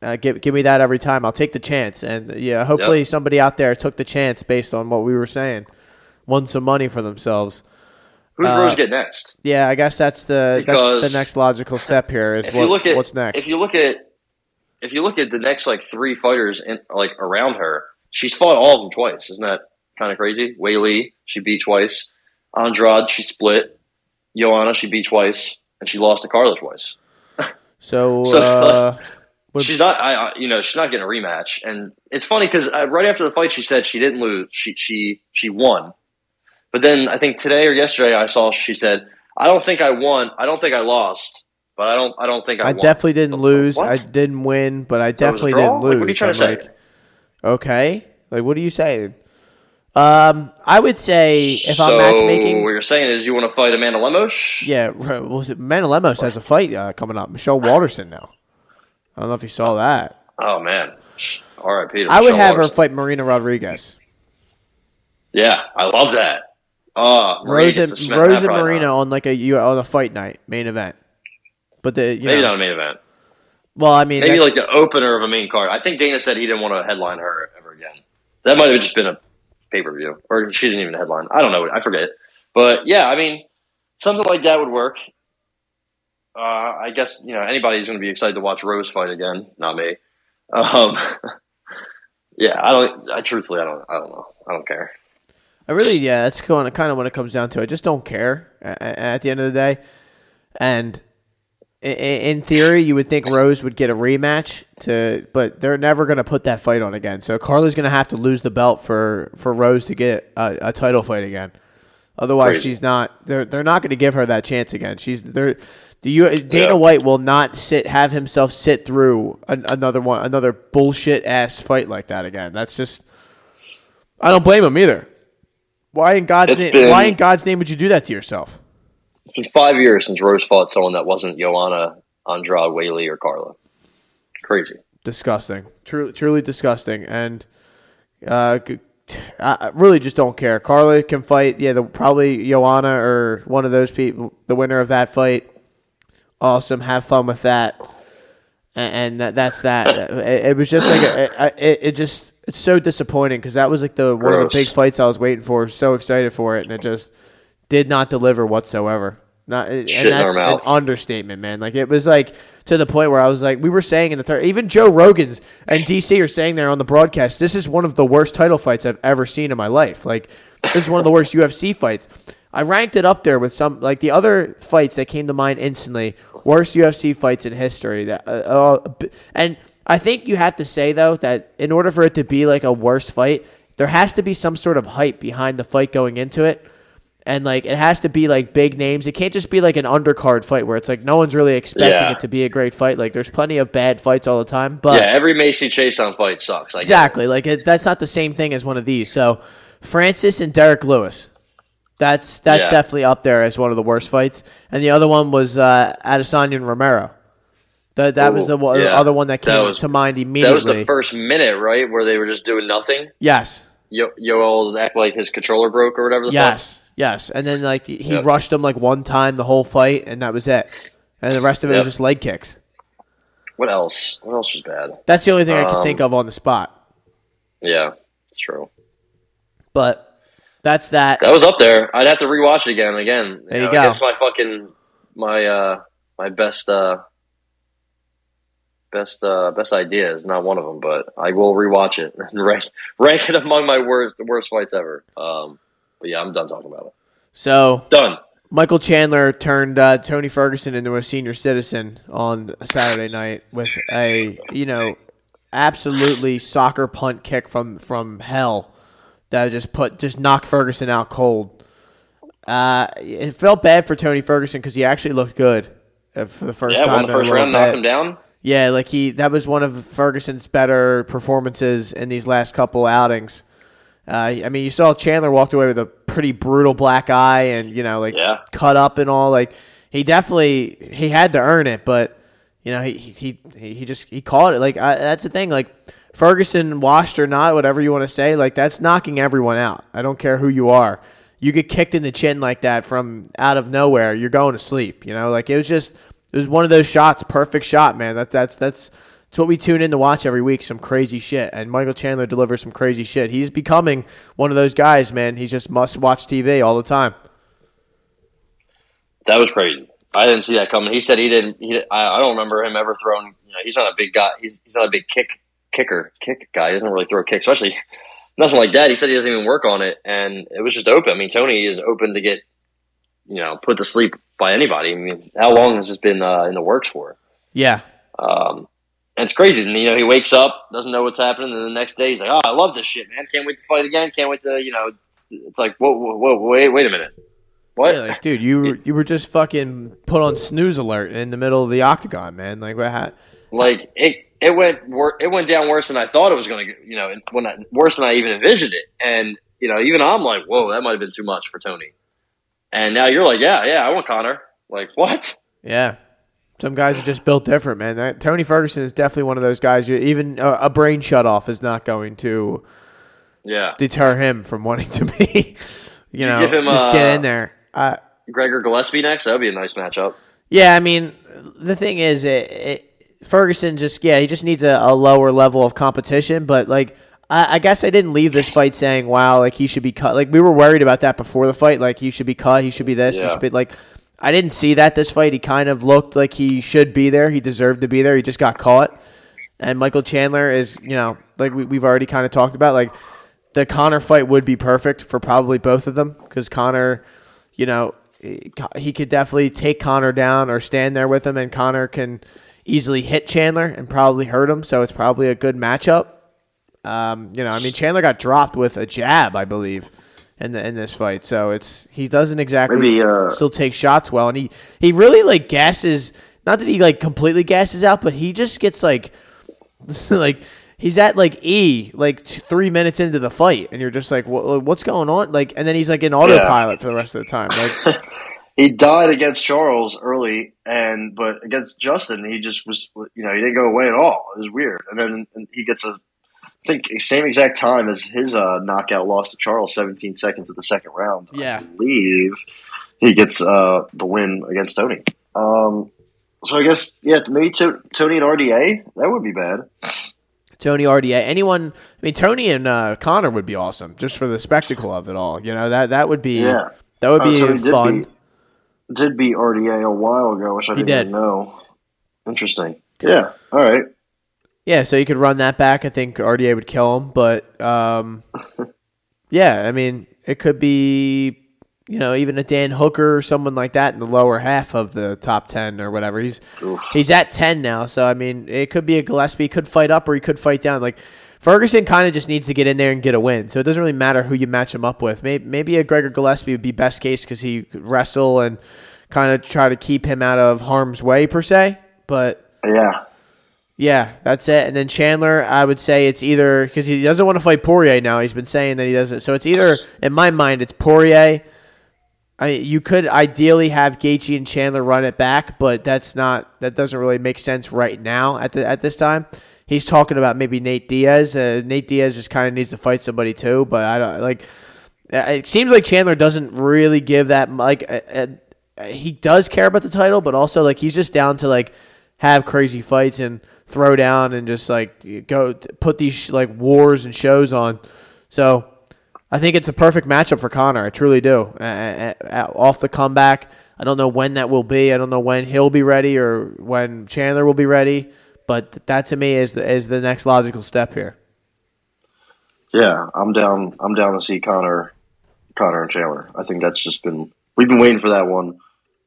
Uh, give give me that every time. I'll take the chance, and yeah, hopefully Yep. somebody out there took the chance based on what we were saying, won some money for themselves. Who's Uh, Rose get next? Yeah, I guess that's the that's the next logical step here. Is If what, you look at what's next? if you look at if you look at the next like three fighters in like around her, she's fought all of them twice. Isn't that kind of crazy? Weili, she beat twice. Andrade, she split. Joanna, she beat twice, and she lost to Carla twice. so, So, uh, she's not, I, I, you know, she's not getting a rematch. And it's funny because uh, right after the fight, she said she didn't lose. She she she won. But then I think today or yesterday, I saw she said, "I don't think I won. I don't think I lost, but I don't. I don't think I, I won." definitely didn't lose. What? I didn't win, but I definitely didn't Like, lose. what are you trying I'm to say? like, okay, like what are you saying? Um, I would say if so I'm matchmaking, what you're saying is you want to fight Amanda Lemos? yeah, was it Manalemos has a fight uh, coming up? Michelle Waterson now. I don't know if you saw that. Oh man, R.I.P. I would have her fight Marina Rodriguez. Yeah, I love that. Oh, Maria Rose and Rose and Marina not. on like a you on a fight night main event. But the you Maybe know, not a main event. well, I mean, Maybe like the opener of a main card. I think Dana said he didn't want to headline her ever again. That might have just been a pay per view, or she didn't even headline. I don't know. I forget. But yeah, I mean, something like that would work. Uh, I guess you know anybody's going to be excited to watch Rose fight again. Not me. Um, yeah, I don't. I truthfully, I don't. I don't know. I don't care. I really, yeah, that's kind of kind of it comes down to. I just don't care a- a- at the end of the day. And in theory, you would think Rose would get a rematch to, but they're never going to put that fight on again. So Carla's going to have to lose the belt for for Rose to get a, a title fight again. Otherwise, Crazy. she's not. They're they're not going to give her that chance again. She's they're. The U, Dana Yeah. White will not sit have himself sit through an, another one another bullshit ass fight like that again. That's just I don't blame him either. Why in God's It's name? been- why in God's name would you do that to yourself? It's been five years since Rose fought someone that wasn't Joanna, Andrade, Weili, or Carla. Crazy. Disgusting, truly, truly disgusting, and uh, I really just don't care. Carla can fight. Yeah, the, probably Joanna or one of those people, the winner of that fight. Awesome, have fun with that, and, and that, that's that. it, it was just like a, it, it just it's so disappointing because that was like the one of the big fights I was waiting for. So excited for it, and it just did not deliver whatsoever. Not, and Shit in our that's an understatement, man. Like it was like to the point where I was like, we were saying in the third, even Joe Rogan's and DC are saying there on the broadcast, this is one of the worst title fights I've ever seen in my life. Like this is one of the worst UFC fights. I ranked it up there with some like the other fights that came to mind instantly. Worst UFC fights in history. That uh, uh, and I think you have to say though that in order for it to be like a worst fight, there has to be some sort of hype behind the fight going into it and like it has to be like big names. It can't just be like an undercard fight where it's like no one's really expecting Yeah. it to be a great fight. Like there's plenty of bad fights all the time, but yeah, every Macy Chiasson fight sucks. I exactly like it, that's not the same thing as one of these. So Francis and Derrick Lewis, that's that's Yeah. definitely up there as one of the worst fights. And the other one was uh, Adesanya and Romero. That that was the one, yeah. other one that That came was- to mind immediately. That was the first minute, right, where they were just doing nothing. yes, Yo- Yoel act like his controller broke or whatever. The fuck. Yes. And then like he Yep. rushed him like one time the whole fight, and that was it. And the rest of it was just leg kicks. What else? What else was bad? That's the only thing I can Um, think of on the spot. Yeah, it's true. But that's that. That was up there. I'd have to rewatch it again again. There you know, go. Against my fucking my uh my best uh best uh best idea is not one of them, but I will rewatch it and rank rank it among my worst worst fights ever. Um, but yeah, I'm done talking about it. So Done. Michael Chandler turned uh, Tony Ferguson into a senior citizen on Saturday night with a you know absolutely soccer punt kick from from hell that just put just knocked Ferguson out cold. Uh, it felt bad for Tony Ferguson because he actually looked good for the first Yeah, time. won the first round, knocked him down. Yeah, like he that was one of Ferguson's better performances in these last couple outings. Uh, I mean, you saw Chandler walked away with a pretty brutal black eye, and you know, like Yeah. cut up and all. Like he definitely he had to earn it, but you know, he he he, he just he caught it. Like I, that's the thing. Like Ferguson, washed or not, whatever you want to say, like that's knocking everyone out. I don't care who you are. You get kicked in the chin like that from out of nowhere, you're going to sleep. You know, like it was just it was one of those shots, perfect shot, man. That that's that's it's what we tune in to watch every week. Some crazy shit, and Michael Chandler delivers some crazy shit. He's becoming one of those guys, man. He's just must watch TV all the time. That was crazy. I didn't see that coming. He said he didn't. He, I, I don't remember him ever throwing. You know, he's not a big guy. He's, he's not a big kick kicker kick guy. He doesn't really throw kicks, especially nothing like that. He said he doesn't even work on it, and it was just open. I mean, Tony is open to get you know put to sleep by anybody. I mean, how long has this been uh, in the works for? Yeah. Um, and it's crazy. And, you know, he wakes up, doesn't know what's happening, and the next day he's like, "Oh, I love this shit, man! Can't wait to fight again. Can't wait to, you know." It's like, whoa, whoa, whoa wait, wait a minute. What? Yeah, like, dude, you were, you were just fucking put on snooze alert in the middle of the octagon, man. Like, what? Ha- like it, it went, wor- it went down worse than I thought it was going to. You know, when I, worse than I even envisioned it. And you know, even I'm like, whoa, that might have been too much for Tony. And now you're like, yeah, yeah, I want Conor. Like, what? Yeah. Some guys are just built different, man. That, Tony Ferguson is definitely one of those guys. You, even a, a brain shut off is not going to Yeah. deter him from wanting to be. You know, give him, just get uh, in there. Uh, Gregor Gillespie next. That would be a nice matchup. yeah, I mean, the thing is, it, it, Ferguson just yeah, he just needs a, a lower level of competition. But like, I, I guess I didn't leave this fight saying, "Wow, like he should be cut." Like we were worried about that before the fight. Like he should be cut. He should be this. He should be like. I didn't see that this fight. He kind of looked like he should be there. He deserved to be there. He just got caught. And Michael Chandler is, you know, like we, we've already kind of talked about, like the Conor fight would be perfect for probably both of them because Conor, you know, he could definitely take Conor down or stand there with him, and Conor can easily hit Chandler and probably hurt him. So it's probably a good matchup. Um, you know, I mean, Chandler got dropped with a jab, I believe, in the in this fight. So it's he doesn't exactly Maybe, uh, still take shots well, and he he really like gasses. Not that he like completely gasses out, but he just gets like like he's at like E like t- three minutes into the fight, and you're just like, what, what's going on? Like, and then he's like in autopilot for the rest of the time. Like, he died against Charles early, and but against Justin, he just was, you know, he didn't go away at all. It was weird. And then and he gets a, I think, same exact time as his uh, knockout loss to Charles, 17 seconds of the second round. Yeah. I believe he gets uh, the win against Tony. Um, so I guess, yeah, maybe to, Tony and RDA, that would be bad. Tony RDA, anyone? I mean, Tony and uh, Conor would be awesome just for the spectacle of it all. You know that that would be Yeah. that would Oh, be he did fun. beat- Did beat RDA a while ago, which I He didn't did. know. Interesting. Yeah. All right. Yeah, so you could run that back. I think RDA would kill him, but um, yeah, I mean, it could be you know even a Dan Hooker or someone like that in the lower half of the top ten or whatever. He's Oof. he's at ten now, so I mean, it could be a Gillespie. He could fight up or he could fight down. Like Ferguson kind of just needs to get in there and get a win. So it doesn't really matter who you match him up with. Maybe maybe a Gregor Gillespie would be best case because he could wrestle and kind of try to keep him out of harm's way per se. But Yeah. Yeah, that's it. And then Chandler, I would say it's either because he doesn't want to fight Poirier now. He's been saying that he doesn't. So it's either, in my mind, it's Poirier. I you could ideally have Gaethje and Chandler run it back, but that's not that doesn't really make sense right now at the at this time. He's talking about maybe Nate Diaz. Uh, Nate Diaz just kind of needs to fight somebody too, but I don't like. uh, It seems like Chandler doesn't really give that like. Uh, uh, he does care about the title, but also like he's just down to like have crazy fights and throw down and just like go put these like wars and shows on. So I think it's a perfect matchup for Conor. I truly do. Uh, off the comeback, I don't know when that will be. I don't know when he'll be ready or when Chandler will be ready. But that to me is the is the next logical step here. Yeah, I'm down. I'm down to see Conor, Conor and Chandler. I think that's just been we've been waiting for that one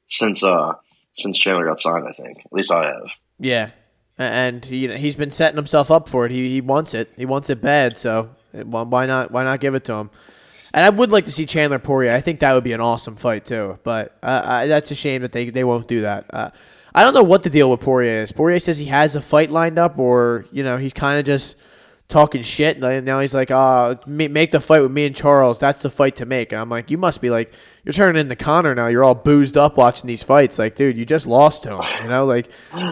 since uh since Chandler got signed. I think at least I have. Yeah, and he, you know, he's been setting himself up for it. He he wants it. He wants it bad. So why not why not give it to him? And I would like to see Chandler Poirier. I think that would be an awesome fight too. But uh, I, that's a shame that they they won't do that. Uh, I don't know what the deal with Poirier is. Poirier says he has a fight lined up, or you know he's kind of just talking shit. And now he's like, "Uh, ma- make the fight with me and Charles. That's the fight to make." And I'm like, "You must be like, you're turning into Conor now. You're all boozed up watching these fights. Like, dude, you just lost to him. You know, like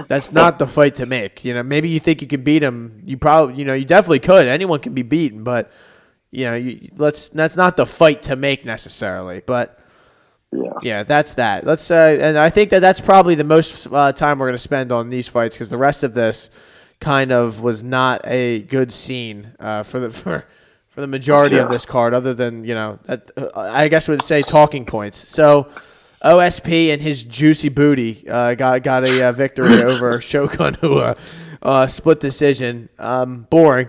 that's not the fight to make. You know, maybe you think you can beat him. You probably, you know, you definitely could. Anyone can be beaten, but you know, you, let's that's not the fight to make necessarily. But Yeah. yeah, that's that. Let's uh, and I think that that's probably the most uh, time we're going to spend on these fights because the rest of this kind of was not a good scene uh, for the for, for the majority of this card, other than you know, uh, I guess I would say talking points. So. OSP and his juicy booty uh, got got a uh, victory over Shogun, who uh, uh, split decision. Um, boring.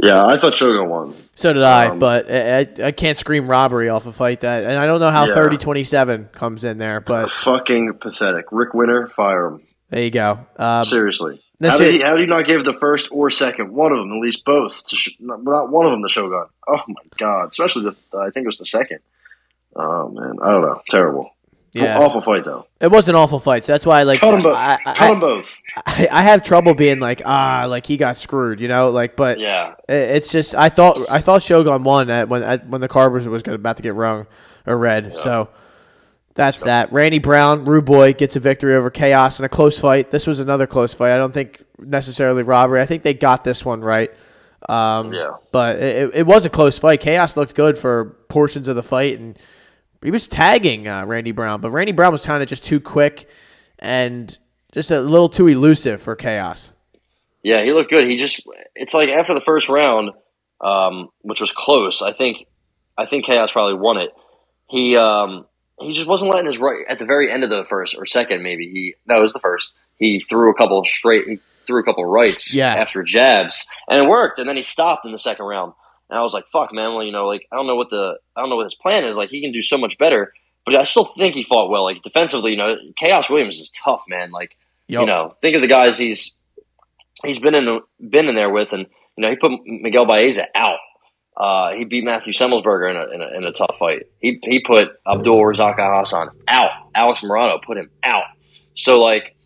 Yeah, I thought Shogun won. So did I, Um, but I, I, can't scream robbery off a fight that, and I don't know how Yeah. thirty twenty seven comes in there, but Fucking pathetic. Rick Winter, fire him. there you go. Um, Seriously. That's How did, he, how did he not give the first or second, one of them, at least both, to sh- not, one of them to Shogun? Oh my god! Especially the, I think it was the second. Oh man, I don't know. Terrible. Yeah. Awful fight though. it was an awful fight, so that's why I like. Cut them both. I, I, Cut them both. I, I have trouble being like ah, like he got screwed, you know, like, but Yeah, it- it's just I thought I thought Shogun won at when at, when the card was was about to get rung or red, so. That's that. Randy Brown, Rude Boy, gets a victory over Khaos in a close fight. This was another close fight. I don't think necessarily robbery. I think they got this one right. Um, Yeah. But it, it was a close fight. Khaos looked good for portions of the fight, and he was tagging uh, Randy Brown, but Randy Brown was kind of just too quick and just a little too elusive for Khaos. yeah, he looked good. He just it's like after the first round, um, which was close. I think I think Khaos probably won it. He um, he just wasn't letting his right at the very end of the first or second maybe he no it was the first he threw a couple straight he threw a couple rights Yeah. after jabs and it worked and then he stopped in the second round and I was like fuck man well you know like I don't know what the I don't know what his plan is like he can do so much better but I still think he fought well like defensively you know Khaos Williams is tough man like Yup. you know think of the guys he's he's been in been in there with and you know he put Miguel Baeza out uh, he beat Matthew Semmelsberger in a, in a, in a tough fight. He, he put Abdul Razak Alhassan out. Alex Morono put him out. So like,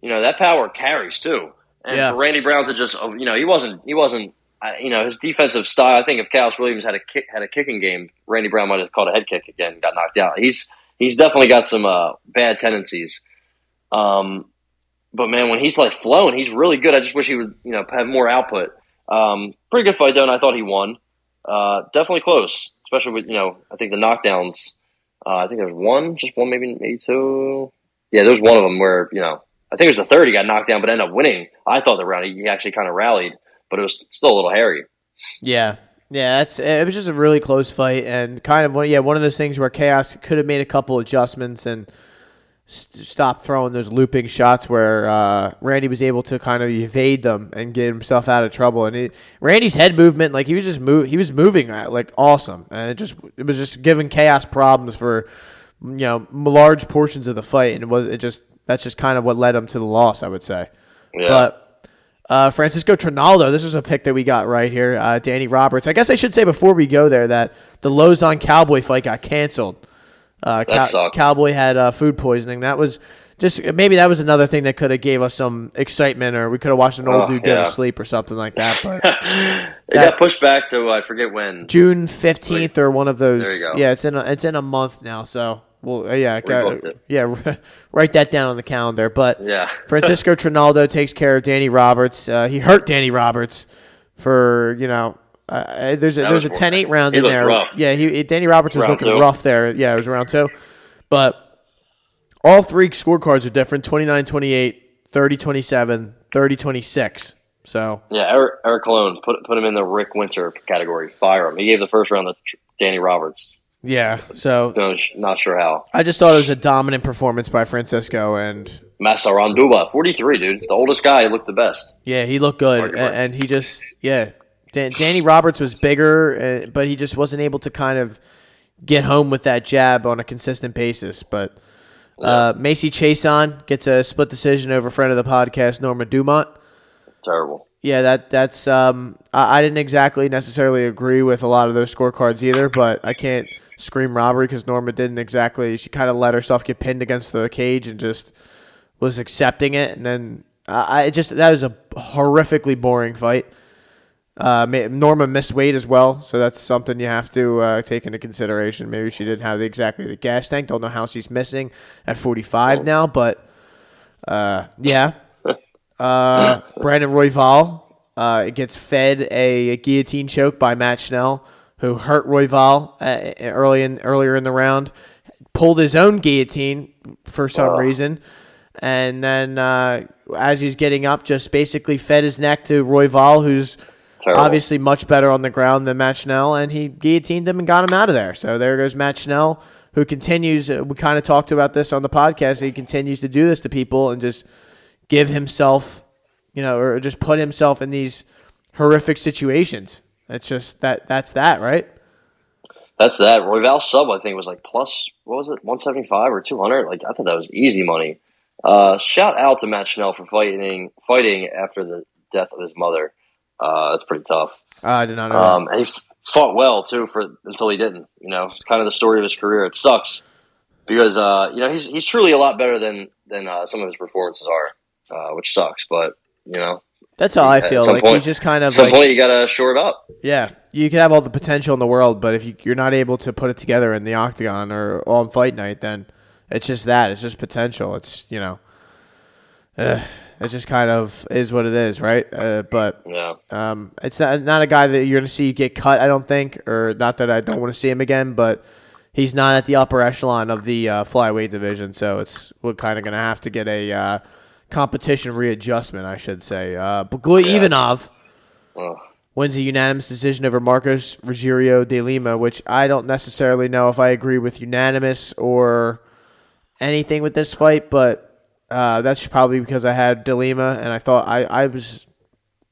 you know, that power carries too. And Yeah. for Randy Brown to just, you know, he wasn't, he wasn't, uh, you know, his defensive style. I think if Khaos Williams had a kick, had a kicking game, Randy Brown might have caught a head kick again, and got knocked out. He's, he's definitely got some, uh, bad tendencies. Um, but man, when he's like flowing, he's really good. I just wish he would, you know, have more output. Um, pretty good fight though, and I thought he won. Uh, definitely close, especially with you know. I think the knockdowns. Uh, I think there's one, just one, maybe maybe two. Yeah, there's one of them where you know. I think it was the third he got knocked down, but ended up winning. I thought the round he actually kind of rallied, but it was still a little hairy. Yeah, yeah, that's it was just a really close fight and kind of one, yeah, one of those things where Khaos could have made a couple adjustments and st- stopped throwing those looping shots where uh, Randy was able to kind of evade them and get himself out of trouble. And it, Randy's head movement, like he was just move, he was moving uh, like awesome, and it just it was just giving Khaos problems for you know large portions of the fight, and it was it just that's just kind of what led him to the loss, I would say. Yeah. But uh, Francisco Trinaldo, this is a pick that we got right here. Uh, Danny Roberts. I guess I should say before we go there that the Lauzon Cowboy fight got canceled. Uh, That sucked. Cowboy had uh, food poisoning. That was just maybe that was another thing that could have gave us some excitement, or we could have watched an old Oh, dude go yeah. to sleep or something like that. But it got pushed back to I forget when. June fifteenth or one of those. There you go. Yeah, it's in a, it's in a month now. So well, uh, yeah, got- yeah, write that down on the calendar. But Yeah. Francisco Trinaldo takes care of Danny Roberts. Uh, he hurt Danny Roberts for you know. Uh, there's a That there's a was 10-8 round he in there. rough. Yeah, he Danny Roberts was Round looking two. rough there. Yeah, it was round two, but all three scorecards are different: 29-28, 30-27, 30-26. So Yeah, Eric, Eric Colon put put him in the Rick Winter category. Fire him. He gave the first round to Danny Roberts. yeah, so No, not sure how. I just thought it was a dominant performance by Francisco, and Massaranduba, 43, dude. The oldest guy looked the best. yeah, he looked good, and, and he just yeah, Dan, Danny Roberts was bigger, uh, but he just wasn't able to kind of get home with that jab on a consistent basis. But uh, Macy Chiasson gets a split decision over friend of the podcast Norma Dumont. Terrible. Yeah, that that's um I, I didn't exactly necessarily agree with a lot of those scorecards either, but I can't scream robbery because Norma didn't exactly. She kind of let herself get pinned against the cage and just was accepting it, and then I I just that was a horrifically boring fight. Uh, Norma missed weight as well, so that's something you have to uh, take into consideration. Maybe she didn't have exactly the gas tank. Don't know how she's missing at 45 now, but uh, yeah. Uh, Brandon Royval uh, gets fed a, guillotine choke by Matt Schnell, who hurt Royval uh, early in earlier in the round. Pulled his own guillotine for some reason. and then uh, as he's getting up, just basically fed his neck to Royval, who's Terrible. obviously much better on the ground than Matt Schnell, and he guillotined him and got him out of there. So there goes Matt Schnell, who continues. uh, We kind of talked about this on the podcast. He continues to do this to people and just give himself, you know, or just put himself in these horrific situations. It's just that that's that, right? That's that. Royval sub, I think, was like plus, what was it, 175 or 200? Like, I thought that was easy money. Uh, shout out to Matt Schnell for fighting fighting after the death of his mother. Uh, that's pretty tough. I did not know. Um, and he fought well, too, for until he didn't. You know, it's kind of the story of his career. It sucks because, uh, you know, he's, he's truly a lot better than, than uh, some of his performances are, uh, which sucks. But, you know, that's how I feel. Like point- he's just kind of at some like point you got to shore it up. Yeah, you can have all the potential in the world, but if you, you're not able to put it together in the octagon or on fight night, then it's just that. It's just potential. It's you know, uh, it just kind of is what it is, right? Uh, but Yeah. um, it's not, not a guy that you're going to see get cut. I don't think, or not that I don't want to see him again, but he's not at the upper echelon of the uh, flyweight division, so it's we're kind of going to have to get a uh, competition readjustment, I should say. Uh, Yeah. Ivanov wins a unanimous decision over Marcos Rogério de Lima, which I don't necessarily know if I agree with unanimous or anything with this fight, but uh, that's probably because I had de Lima and I thought I, I was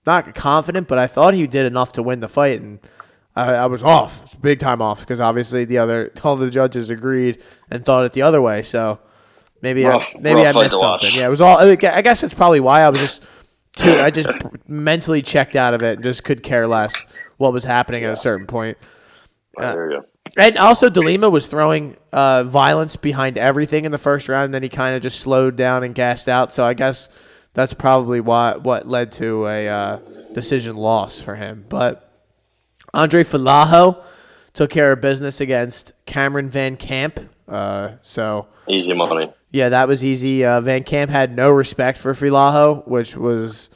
not confident, but I thought he did enough to win the fight, and I, I was off, big time off, because obviously the other all the judges agreed and thought it the other way. So maybe Rough- I, maybe rough I missed something. Yeah, it was all. I guess that's probably why I was just too. I just mentally checked out of it and just could care less what was happening at a certain point. You. And also, DeLima was throwing uh, violence behind everything in the first round, and then he kind of just slowed down and gassed out. So I guess that's probably why what led to a uh, decision loss for him. But Andre Fialho took care of business against Cameron Van Camp. Uh, so Easy money. yeah, that was easy. Uh, Van Camp had no respect for Fialho, which was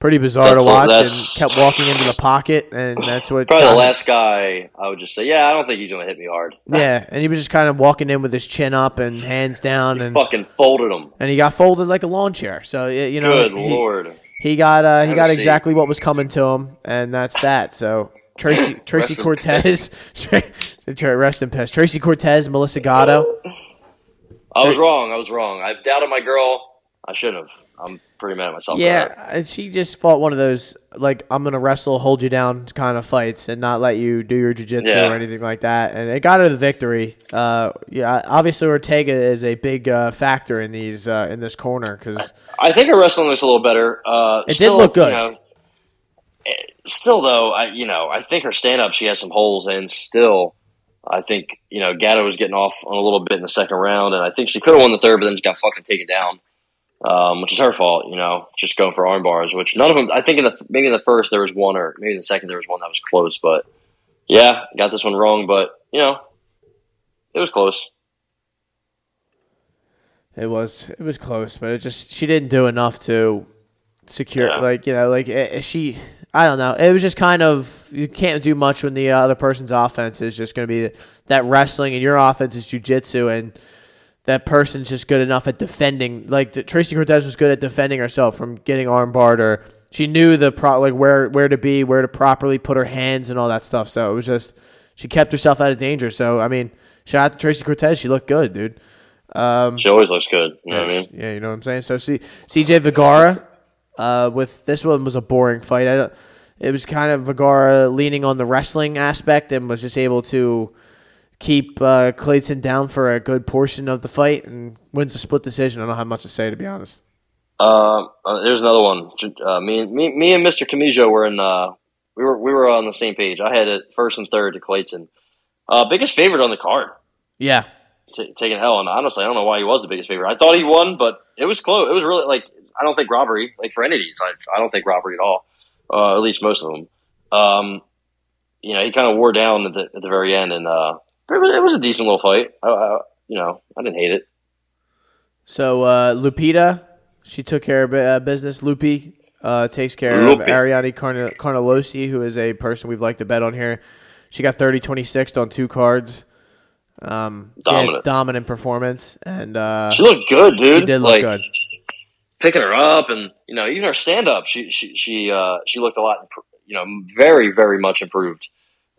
pretty bizarre That's- to watch, and kept walking into the pocket, and that's what Probably the last guy I would just say, yeah, I don't think he's going to hit me hard. Yeah, and he was just kind of walking in with his chin up and hands down, and Fucking folded him. and he got folded like a lawn chair. So you know, Good he, lord. he got uh, he got exactly what was coming to him, and that's that. So Tracy Tracy Cortez, rest in peace. Tracy Cortez, Melissa Gatto. I was wrong. I was wrong. I doubted my girl. I shouldn't have. I'm pretty mad at myself. Yeah, uh, she just fought one of those like I'm gonna wrestle, hold you down kind of fights, and not let you do your jiu-jitsu Yeah. or anything like that. And it got her the victory. Uh, yeah, obviously Ortega is a big uh, factor in these uh, in this corner because I think her wrestling looks a little better. Uh, It did still, look good. You know, eh, still, though, I you know I think her stand up she has some holes and Still, I think you know Gatto was getting off on a little bit in the second round, and I think she could have won the third, but then she got fucking taken down, um, which is her fault. You know, just going for arm bars, which none of them. I think in the maybe in the first there was one, or maybe in the second there was one that was close, but yeah, got this one wrong, but you know, it was close. it was it was close, but it just she didn't do enough to secure Yeah. like you know like eh, she. I don't know. It was just kind of you can't do much when the other person's offense is just going to be that wrestling and your offense is jujitsu and that person's just good enough at defending. Like Tracy Cortez was good at defending herself from getting armbarred, or she knew the pro like where where to be, where to properly put her hands and all that stuff. So it was just she kept herself out of danger. So I mean, shout out to Tracy Cortez. She looked good, dude. Um, She always looks good. You know what I mean? yeah, you know what I'm saying. So C, CJ Vergara, uh, with this one was a boring fight. I don't, it was kind of Vergara leaning on the wrestling aspect and was just able to keep uh, Clayton down for a good portion of the fight and wins a split decision. I don't have much to say to be honest. Uh, uh, there's another one. Uh, me, and- me, me and Mr. Camijo were in. Uh, we were we were on the same page. I had it first and third to Clayton. Uh, biggest favorite on the card, Yeah, t- taking hell. And honestly, I don't know why he was the biggest favorite. I thought he won, but it was close. It was really like I don't think robbery like for any of these. I, I don't think robbery at all. Uh, at least most of them. Um, you know, he kind of wore down at the at the very end, and uh, it was, it was a decent little fight. I, I, you know, I didn't hate it. So uh, Lupita, she took care of uh, business. Lupi uh, takes care Lupi. of Ariane Carn- Carnelossi, who is a person we've liked to bet on here. She got 30-26 on two cards. Um, Dominant. dominant performance, and uh, She looked good, dude. she did look like, good. picking her up, and you know, even her stand up, she she she uh, she looked a lot, you know, very very much improved.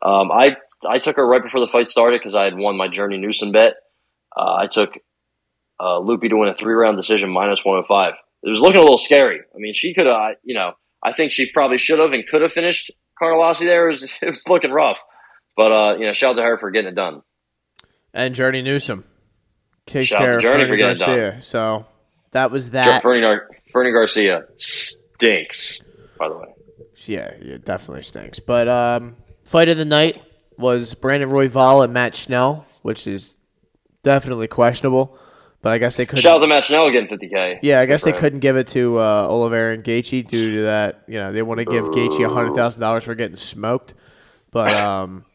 Um, I I took her right before the fight started because I had won my Journey Newson bet. Uh, I took uh, Loopy to win a three round decision minus one hundred five. It was looking a little scary. I mean, she could have, you know, I think she probably should have and could have finished Carnelossi there. It was, it was looking rough, but uh, you know, shout out to her for getting it done. And Journey Newson takes Shout out care to of Journey Fernie for getting it Garcia. So that was that. Fernie, Gar- Fernie Garcia stinks, by the way. Yeah, it definitely stinks. But um, fight of the night was Brandon Royval and Matt Schnell, which is definitely questionable. But I guess they couldn't. Shout out to Matt Schnell getting 50K. yeah, I guess they couldn't give it to uh, Oliveira and Gaethje due to that. You know, they want to give Gaethje hundred thousand dollars for getting smoked. But um,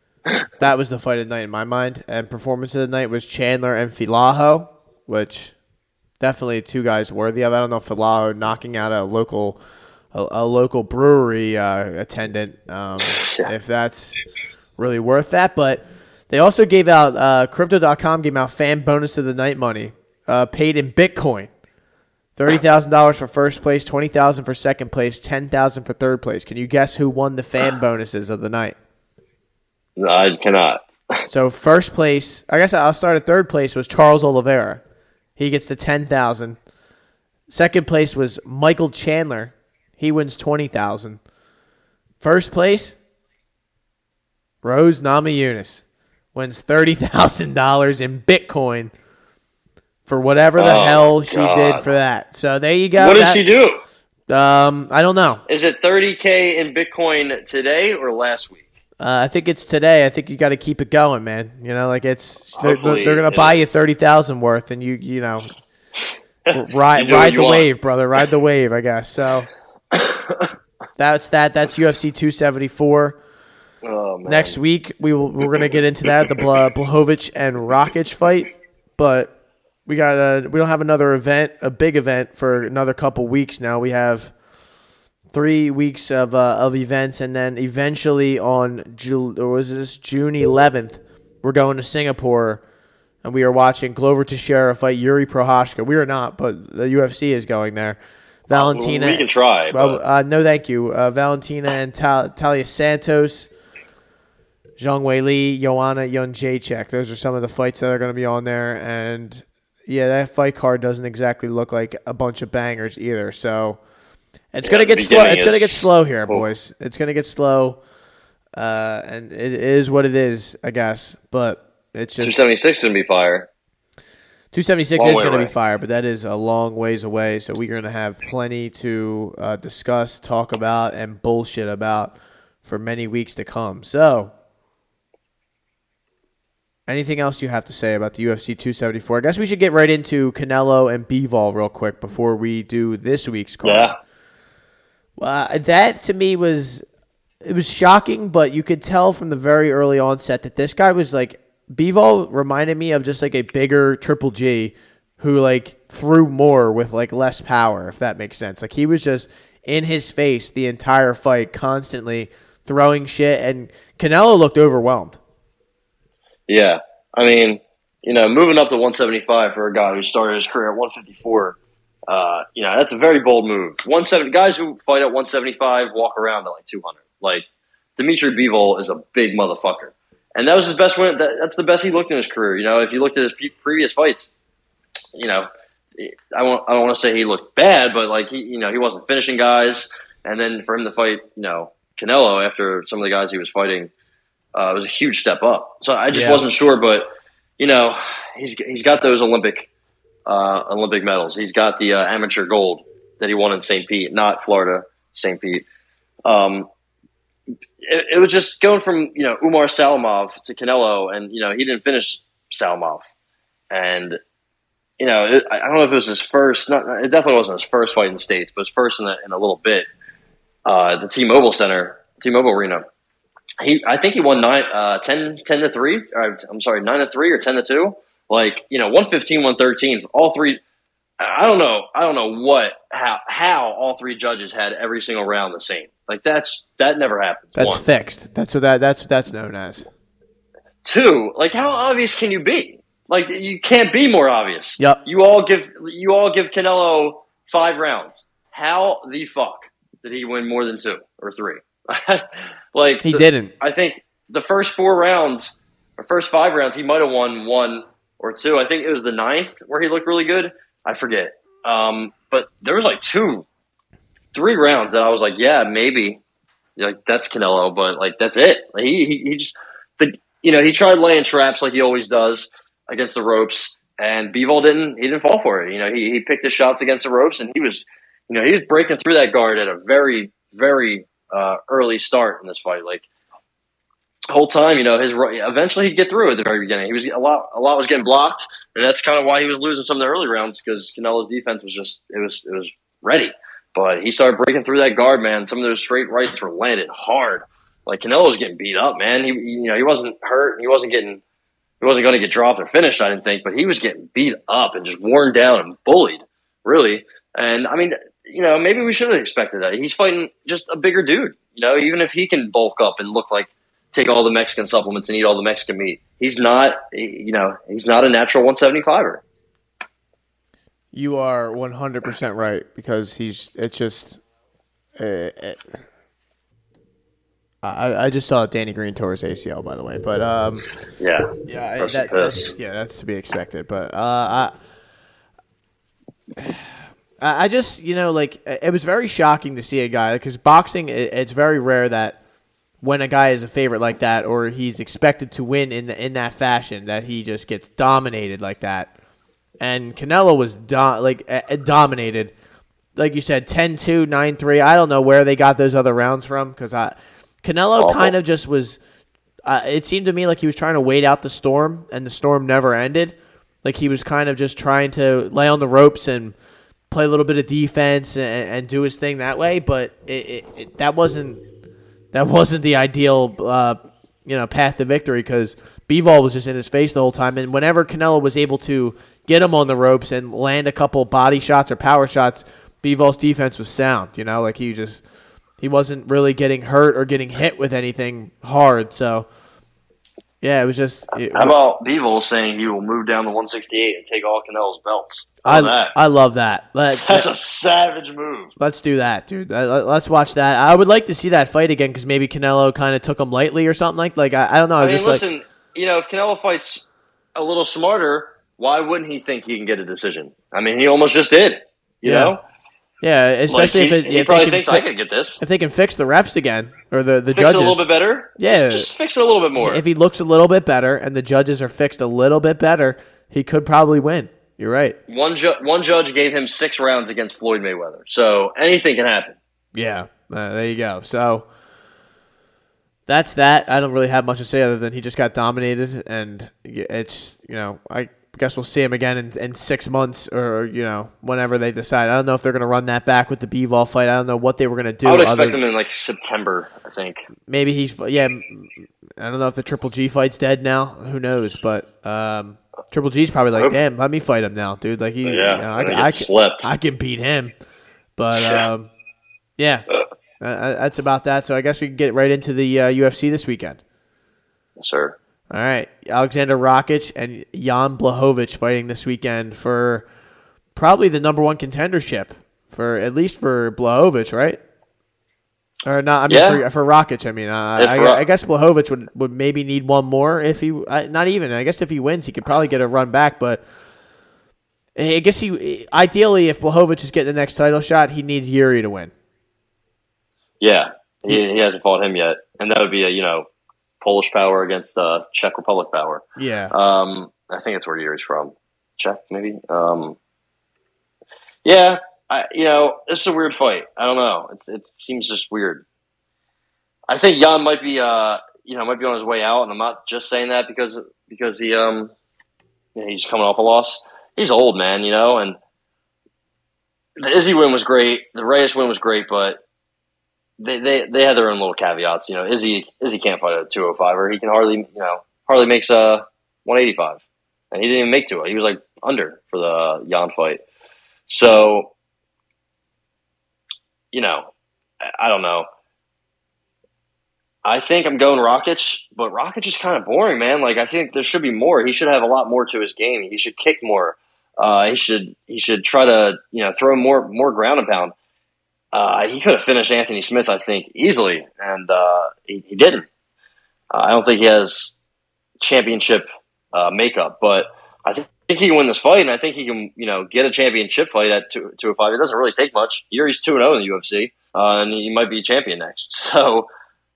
that was the fight of the night in my mind. And performance of the night was Chandler and Fialho, which definitely two guys worthy of. I don't know if Fialho knocking out a local a, a local brewery uh, attendant um, if that's really worth that. But they also gave out uh, Crypto.com gave out fan bonus of the night money uh, paid in Bitcoin. Thirty thousand dollars for first place, twenty thousand for second place, ten thousand for third place. Can you guess who won the fan bonuses of the night? No, I cannot. So first place, I guess I'll start at third place was Charles Oliveira. He gets the ten thousand. Second place was Michael Chandler. He wins twenty thousand. First place, Rose Namajunas wins thirty thousand dollars in Bitcoin for whatever the Oh, hell she God. did for that. So there you go. what did That- she do? Um, I don't know. Is it 30K in Bitcoin today or last week? Uh, I think it's today. I think you got to keep it going, man. You know, like it's they're, they're gonna it buy you is. thirty thousand worth, and you you know ride You ride you the want. wave, brother. Ride the wave, I guess. So that's that. That's UFC two seventy four. Oh. Next week we will we're gonna get into that the Bla- Blachowicz and Rakic fight, but we got a we don't have another event, a big event for another couple weeks now. We have three weeks of uh, of events, and then eventually on Ju- or was this June eleventh, we're going to Singapore, and we are watching Glover Teixeira fight Yuri Prochazka. We are not, but the UFC is going there. Valentina, We can try. well, uh, no, thank you. Uh, Valentina and Ta- Taila Santos, Zhang Weili, Joanna Jędrzejczyk. Those are some of the fights that are going to be on there. And yeah, that fight card doesn't exactly look like a bunch of bangers either. So it's Yeah, going to get slow. It's going to get slow here, Oh. boys. It's going to get slow. Uh, and it is what it is, I guess. But it's just 276 is going to be fire. 276 Long is going to be fire, but that is a long ways away. So we're going to have plenty to uh, discuss, talk about, and bullshit about for many weeks to come. So, anything else you have to say about the UFC 274? I guess we should get right into Canelo and Bivol real quick before we do this week's card. Yeah. Uh, that to me was it was shocking, but you could tell from the very early onset that this guy was like Bivol reminded me of just like a bigger Triple G who like threw more with like less power, if that makes sense. Like he was just in his face the entire fight, constantly throwing shit, and Canelo looked overwhelmed. Yeah. I mean, you know, moving up to 175 for a guy who started his career at 154, uh, you know, that's a very bold move. 170 guys who fight at 175 walk around at like 200. Like Dimitri Bivol is a big motherfucker, and that was his best win. That, that's the best he looked in his career. You know, if you looked at his previous fights, you know, I won't. I don't want to say he looked bad, but like he, you know, he wasn't finishing guys. And then for him to fight, you know, Canelo after some of the guys he was fighting, uh, it was a huge step up. So I just Yeah. wasn't sure, but you know, he's he's got those Olympic uh, Olympic medals. He's got the uh, amateur gold that he won in St. Pete, not Florida, St. Pete. Um, it, it was just going from you know Umar Salamov to Canelo, and you know he didn't finish Salamov, and you know it, I don't know if it was his first. Not it definitely wasn't his first fight in the states, but his first in a, in a little bit. Uh, the T-Mobile Center, T-Mobile Arena. He, I think he won nine, uh, 10, 10 to three. Or, I'm sorry, nine to three or ten to two. Like you know, 115, 113, all three. I don't know. I don't know what how how all three judges had every single round the same. Like that's that never happens. That's One. fixed. That's what that that's what that's known as. Two, like how obvious can you be? Like you can't be more obvious. Yep. You all give you all give Canelo five rounds. How the fuck did he win more than two or three? like He the- didn't. I think the first four rounds, or first five rounds, he might have won one or two. I think it was the ninth where he looked really good. I forget. Um, but there was like two, three rounds that I was like, yeah, maybe. Like that's Canelo, but like that's it. Like, he, he he just the you know he tried laying traps like he always does against the ropes, and Bivol didn't he didn't fall for it. You know he he picked his shots against the ropes, and he was you know he was breaking through that guard at a very very uh, early start in this fight. Like whole time, you know, his eventually he'd get through at the very beginning. He was a lot, a lot was getting blocked, and that's kind of why he was losing some of the early rounds because Canelo's defense was just it was it was ready. But he started breaking through that guard, man. Some of those straight rights were landed hard. Like Canelo was getting beat up, man. He you know he wasn't hurt, he wasn't getting he wasn't going to get dropped or finished, I didn't think, but he was getting beat up and just worn down and bullied, really. And I mean, you know, maybe we should have expected that. He's fighting just a bigger dude. You know, even if he can bulk up and look like take all the Mexican supplements and eat all the Mexican meat. He's not, you know, he's not a natural 175er. You are 100% right because he's it's just uh, uh, I I just saw Danny Green tore his ACL by the way, but um Yeah. yeah, I- that, that's yeah, that's to be expected, but uh I I just, you know, like it was very shocking to see a guy because boxing it, it's very rare that when a guy is a favorite like that or he's expected to win in the, in that fashion that he just gets dominated like that. And Canelo was do- like uh, dominated. Like you said 10-2, 9-3. I don't know where they got those other rounds from cuz I Canelo kind of just was uh, it seemed to me like he was trying to wait out the storm and the storm never ended. Like he was kind of just trying to lay on the ropes and play a little bit of defense and, and do his thing that way, but it, it, it, that wasn't that wasn't the ideal, uh, you know, path to victory because Bivol was just in his face the whole time. And whenever Canelo was able to get him on the ropes and land a couple body shots or power shots, Bivol's defense was sound. You know, like he just he wasn't really getting hurt or getting hit with anything hard. So yeah, it was just. It, How about Bivol saying he will move down to 168 and take all Canelo's belts? I that? I love that. Let, That's a savage move. Let's do that, dude. Let- Let's watch that. I would like to see that fight again because maybe Canelo kind of took him lightly or something like. Like I, I don't know. I I mean, just like listen, you know, if Canelo fights a little smarter, why wouldn't he think he can get a decision? I mean, he almost just did. You Yeah. know, yeah, especially like, he, if it, he if probably they thinks can I fi- could get this. if they can fix the refs again or the the Fix judges. it a little bit better. Yeah. just, just fix it a little bit more. If he looks a little bit better and the judges are fixed a little bit better, he could probably win. You're right. one ju- one judge gave him six rounds against Floyd Mayweather, so anything can happen. Yeah, uh, there you go. So that's that. I don't really have much to say other than he just got dominated, and it's you know I guess we'll see him again in, in six months or you know whenever they decide. I don't know if they're going to run that back with the Bivol fight. I don't know what they were going to do. I would other- expect him in like September. I think. maybe he's yeah. I don't know if the Triple G fight's dead now. Who knows? But um, Triple G's probably like, damn, let me fight him now, dude. Like he, Yeah, you know, I, I, can- I, can. I can beat him. But Yeah. um, yeah, uh, uh, that's about that. So I guess we can get right into the uh, UFC this weekend. Yes, sir. All right, Alexander Rakic and Jan Blachowicz fighting this weekend for probably the number one contendership for at least for Blachowicz, right? Or not? I mean, Yeah. for, for Rakic, I mean, uh, I, Ra- I guess Blachowicz would, would maybe need one more if he, uh, not even. I guess if he wins, he could probably get a run back. But I guess he, ideally, if Blachowicz is getting the next title shot, he needs Yuri to win. Yeah, he, he hasn't fought him yet, and that would be a you know Polish power against uh, Czech Republic power. Yeah, Um, I think that's where Yuri's from. Czech, maybe. Um, yeah, I, you know, this is a weird fight. I don't know. It's, it seems just weird. I think Jan might be, uh, you know, might be on his way out, and I'm not just saying that because because he, um, you know, he's coming off a loss. He's old, man, you know, and the Izzy win was great. The Reyes win was great, but they, they, they had their own little caveats. You know, Izzy Izzy can't fight a 205 or he can hardly, you know, hardly makes a 185. And he didn't even make to it. He was like under for the Jan fight. So, you know, I, I don't know. I think I'm going Rakic, but Rakic is kind of boring, man. Like I think there should be more. He should have a lot more to his game. He should kick more. Uh, he should he should try to you know throw more more ground and pound. Uh, he could have finished Anthony Smith, I think, easily, and uh, he, he, didn't. Uh, I don't think he has championship uh, makeup, but I think he can win this fight, and I think he can, you know, get a championship fight at two two oh five. It doesn't really take much. Here he's two and zero in the UFC, uh, and he might be a champion next. So,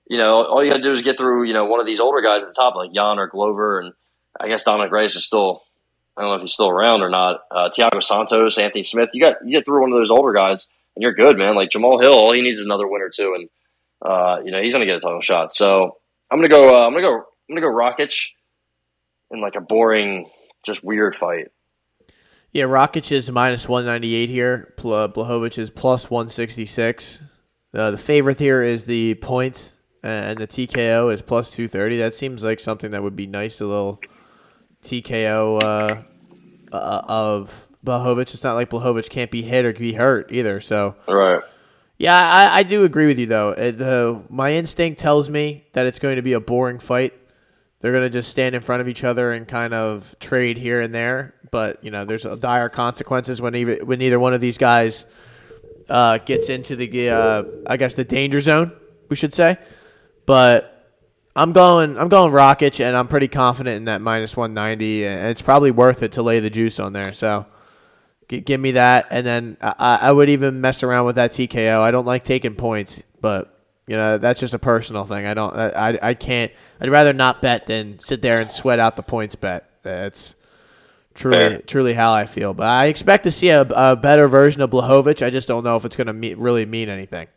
you know, all you got to do is get through, you know, one of these older guys at the top, like Jan or Glover, and I guess Dominic Reyes is still. I don't know if he's still around or not. Uh, Thiago Santos, Anthony Smith. You got you get through one of those older guys and you're good, man. Like Jamal Hill, all he needs is another win or two, and uh, you know he's gonna get a title shot. So I'm gonna go. Uh, I'm gonna go. I'm gonna go Rakic in like a boring, just weird fight. Yeah, Rakic is minus 198 here. Blachowicz is plus 166. Uh, the favorite here is the points, and the TKO is plus 230. That seems like something that would be nice. A little TKO uh, uh, of Blachowicz. It's not like Blachowicz can't be hit or be hurt either. So right. Yeah, I, I do agree with you though. Uh, the, my instinct tells me that it's going to be a boring fight. They're going to just stand in front of each other and kind of trade here and there. But you know, there's dire consequences when even when neither one of these guys uh, gets into the uh, I guess the danger zone, we should say. But I'm going I'm going Rakic, and I'm pretty confident in that minus 190, and it's probably worth it to lay the juice on there. So. G- give me that, and then I, I would even mess around with that TKO. I don't like taking points, but you know that's just a personal thing. I don't. I, I can't. I'd rather not bet than sit there and sweat out the points bet. That's truly Fair. truly how I feel. But I expect to see a, a better version of Blachowicz. I just don't know if it's going to really mean anything.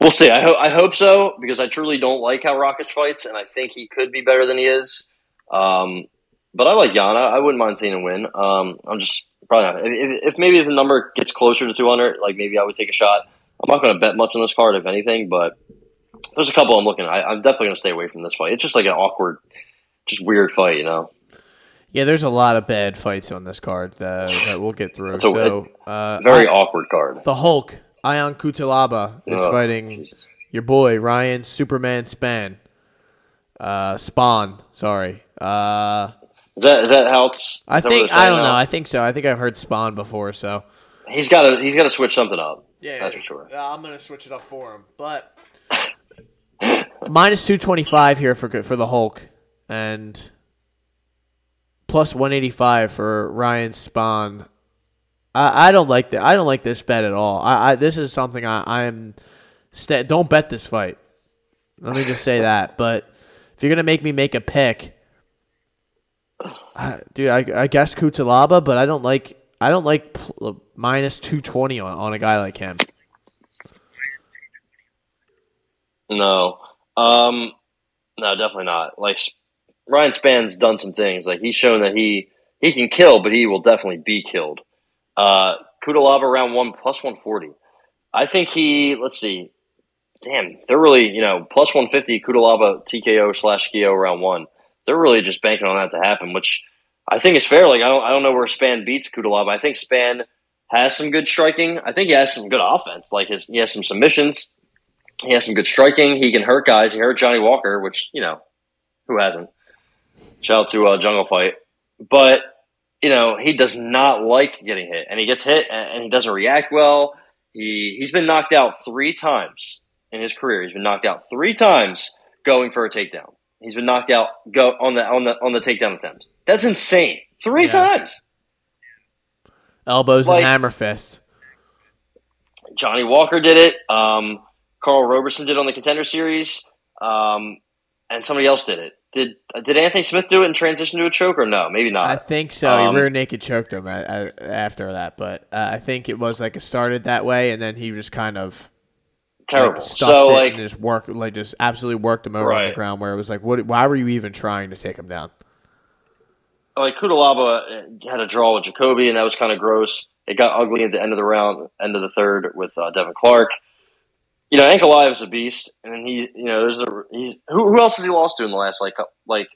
We'll see. I, ho- I hope so because I truly don't like how Rakic fights, and I think he could be better than he is. Um, but I like Yana. I wouldn't mind seeing him win. Um, I'm just probably not. If, if maybe the number gets closer to 200, like maybe I would take a shot. I'm not going to bet much on this card, if anything, but there's a couple I'm looking at. I, am definitely going to stay away from this fight. It's just like an awkward, just weird fight, you know? Yeah, there's a lot of bad fights on this card that, that we'll get through. so, so uh, very I, awkward card. The Hulk, Ion Cutelaba, is oh, fighting Jesus. your boy, Ryan Superman Spann. Uh, Spawn, sorry. Uh, is that is that helps? it's? I think I don't now? know. I think so. I think I've heard Spawn before. So he's got to he's got to switch something up. Yeah, that's for sure. Uh, I'm gonna switch it up for him, but minus two twenty five here for for the Hulk and plus one eighty five for Ryan Spawn. I, I don't like that. I don't like this bet at all. I, I this is something I, I am. St- don't bet this fight. Let me just say that. But if you're gonna make me make a pick dude, I, I guess Cutelaba, but I don't like I don't like pl- minus two twenty on, on a guy like him. No, um, no, definitely not. Like Ryan Spann's done some things. Like he's shown that he he can kill, but he will definitely be killed. Uh, Cutelaba round one plus one forty. I think he. Let's see. Damn, they're really you know plus one fifty. Cutelaba TKO slash KO round one they're really just banking on that to happen, which I think is fair. Like I don't I don't know where Spann beats Cutelaba. I think Spann has some good striking. I think he has some good offense. Like his he has some submissions. He has some good striking. He can hurt guys. He hurt Johnny Walker, which you know who hasn't. Shout out to uh, Jungle Fight, but you know he does not like getting hit, and he gets hit and he doesn't react well. He he's been knocked out three times in his career. He's been knocked out three times going for a takedown. He's been knocked out go on the on the on the takedown attempt. That's insane. Three yeah. times. Elbows like, and hammer fist. Johnny Walker did it. Um, Karl Roberson did it on the contender series. Um, and somebody else did it. Did did Anthony Smith do it and transition to a choke or no? Maybe not. I think so. Um, he rear naked choked him after that, but uh, I think it was like it started that way, and then he just kind of terrible. Like, so like just work like just absolutely worked him over right. on the ground where it was like what why were you even trying to take him down? Like Cutelaba had a draw with Jacoby and that was kind of gross. It got ugly at the end of the round, end of the third with uh, Devin Clark. You know, Ankalaev is a beast, and he, you know, there's a he's who, who else has he lost to in the last like like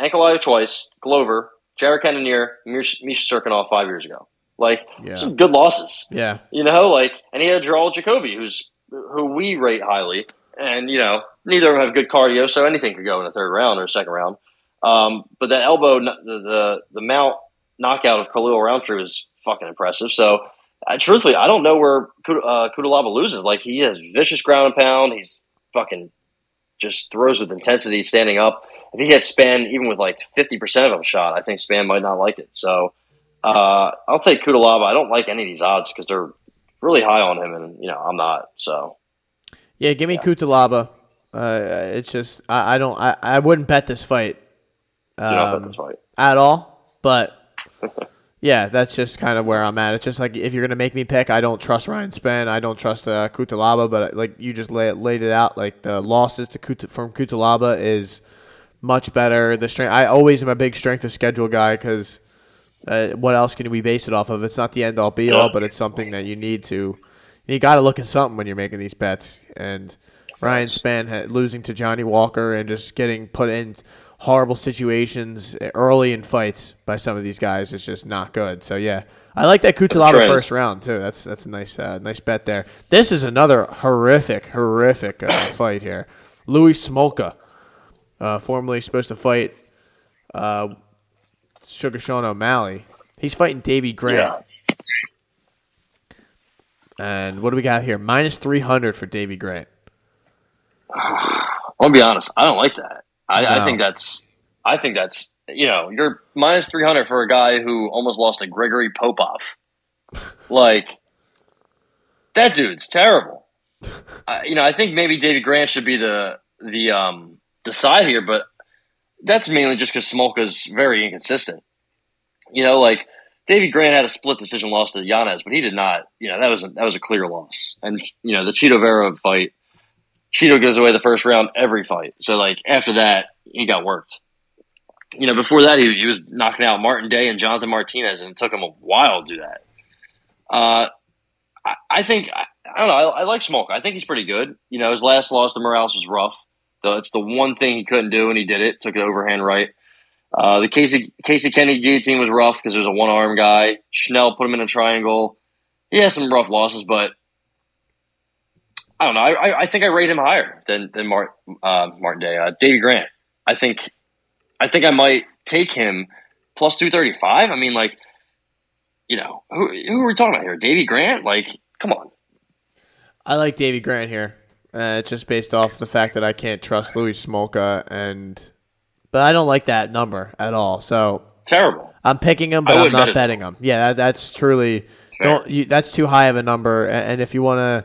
Ankalaev twice, Glover, Jared Cannonier, Misha Cirkunov five years ago. Like yeah. some good losses. Yeah, you know, like and he had a draw with Jacoby, who's who we rate highly, and you know neither of them have good cardio, so anything could go in the third round or second round. Um, but that elbow, the, the the mount knockout of Khalil Rountree was fucking impressive. So, uh, truthfully, I don't know where uh, Cutelaba loses. Like he has vicious ground and pound. He's fucking just throws with intensity, standing up. If he gets Spann even with like fifty percent of a shot, I think Spann might not like it. So, uh, I'll take Cutelaba. I don't like any of these odds because they're really high on him, and you know I'm not. So, yeah, give me yeah. Cutelaba. Uh, it's just I, I don't I, I wouldn't bet this fight, um, bet this fight. at all. But yeah, that's just kind of where I'm at. It's just like if you're gonna make me pick, I don't trust Ryan Spann. I don't trust uh, Cutelaba. But like you just lay laid it out, like the losses to Kut- from Cutelaba is much better. The strength. I always am a big strength of schedule guy because uh, what else can we base it off of? It's not the end all be all, but it's something that you need to. You got to look at something when you're making these bets. And Ryan Spann losing to Johnny Walker and just getting put in horrible situations early in fights by some of these guys is just not good. So yeah, I like that Cutelaba first round too. That's that's a nice uh, nice bet there. This is another horrific horrific uh, fight here. Louis Smolka, uh, formerly supposed to fight uh, Sugar Sean O'Malley. He's fighting Davy Grant. Yeah. And what do we got here? Minus 300 for Davy Grant. I'll be honest. I don't like that. I, no. I think that's. I think that's. You know, you're minus 300 for a guy who almost lost to Gregory Popov. like, that dude's terrible. I, you know, I think maybe Davy Grant should be the the um the side here, but that's mainly just because Smolka's very inconsistent. You know, like Davy Grant had a split decision loss to Yanez, but he did not. You know, that was a, that was a clear loss. And you know, the Chito Vera fight, Chito gives away the first round every fight. So like after that, he got worked. You know, before that, he, he was knocking out Martin Day and Jonathan Martinez, and it took him a while to do that. Uh, I, I think I, I, don't know. I, I like Smoke. I think he's pretty good. You know, his last loss to Morales was rough. It's the one thing he couldn't do, and he did it. Took the overhand right. Uh, the Casey Casey Kennedy guillotine was rough because it was a one arm guy. Schnell put him in a triangle. He has some rough losses, but I don't know. I, I think I rate him higher than than Mart, uh, Martin Day. Uh, Davy Grant. I think I think I might take him plus two thirty five. I mean, like you know, who who are we talking about here? Davy Grant? Like, come on. I like Davy Grant here. Uh, it's just based off the fact that I can't trust Louis Smolka, and but I don't like that number at all. So terrible. I'm picking him, but I'm not betting him. Yeah, that, that's truly don't. You, that's too high of a number. And if you want to,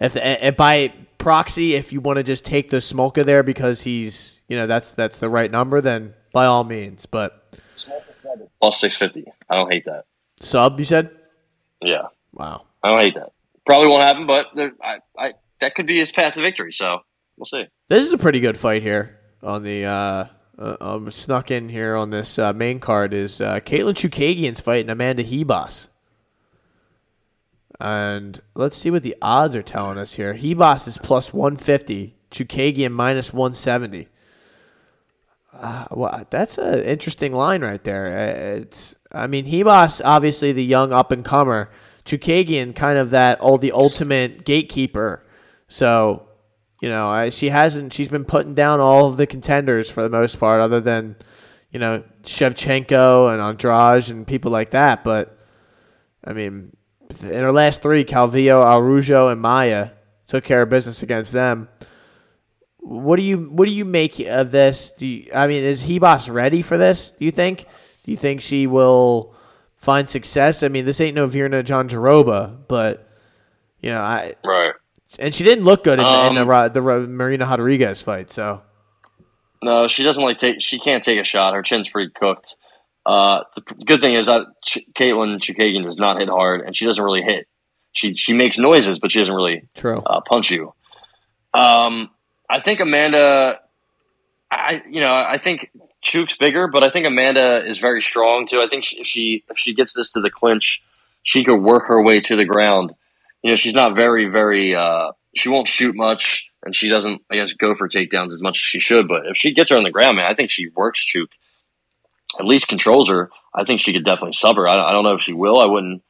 if, if by proxy, if you want to just take the Smolka there because he's, you know, that's that's the right number, then by all means. But plus six fifty. I don't hate that. Sub, you said? Yeah. Wow. I don't hate that. Probably won't happen, but there, I, I that could be his path to victory. So we'll see. This is a pretty good fight here on the uh, uh, um, snuck in here on this uh, main card is uh, Katlyn Chookagian's fighting Amanda Ribas. And let's see what the odds are telling us here. Ribas is plus 150, Chookagian minus 170. Uh, well, that's an interesting line right there. Uh, it's, I mean, Ribas obviously the young up and comer. Chookagian kind of that all the ultimate gatekeeper so, you know, I, she hasn't. She's been putting down all of the contenders for the most part, other than you know Shevchenko and Andrade and people like that. But I mean, in her last three, Calvillo, Araujo, and Maia took care of business against them. What do you what do you make of this? Do you, I mean, is Ribas ready for this? Do you think? Do you think she will find success? I mean, this ain't no Virna Jandiroba, but you know, I right and she didn't look good in, um, in the, um, the, the Marina Rodriguez fight. So no, she doesn't like take. She can't take a shot. Her chin's pretty cooked. Uh, the good thing is that Ch- Katlyn Chookagian does not hit hard, and she doesn't really hit. She she makes noises, but she doesn't really True. Uh, punch you. Um, I think Amanda. I you know I think Chook's bigger, but I think Amanda is very strong too. I think she, if she if she gets this to the clinch, she could work her way to the ground you know, she's not very, very, uh, she won't shoot much and she doesn't, I guess, go for takedowns as much as she should. But if she gets her on the ground, man, I think she works Chook, at least controls her. I think she could definitely sub her. I, I don't know if she will. I wouldn't,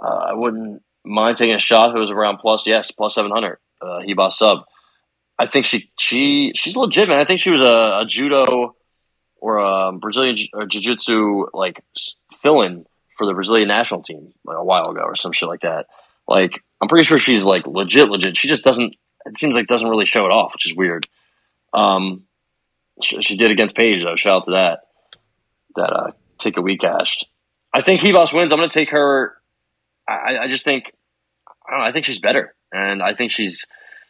uh, I wouldn't mind taking a shot if it was around plus, yes, plus 700, uh, Ribas sub. I think she, she, she's legit, man. I think she was a, a judo, or a Brazilian Jiu- or jiu-jitsu like s- fill-in for the Brazilian national team like, a while ago or some shit like that. Like I'm pretty sure she's like legit, legit. She just doesn't. It seems like doesn't really show it off, which is weird. Um, she, she did against Paige though. Shout out to that. That uh, ticket we cashed. I think Ribas wins. I'm going to take her. I, I just think I don't know. I think she's better, and I think she's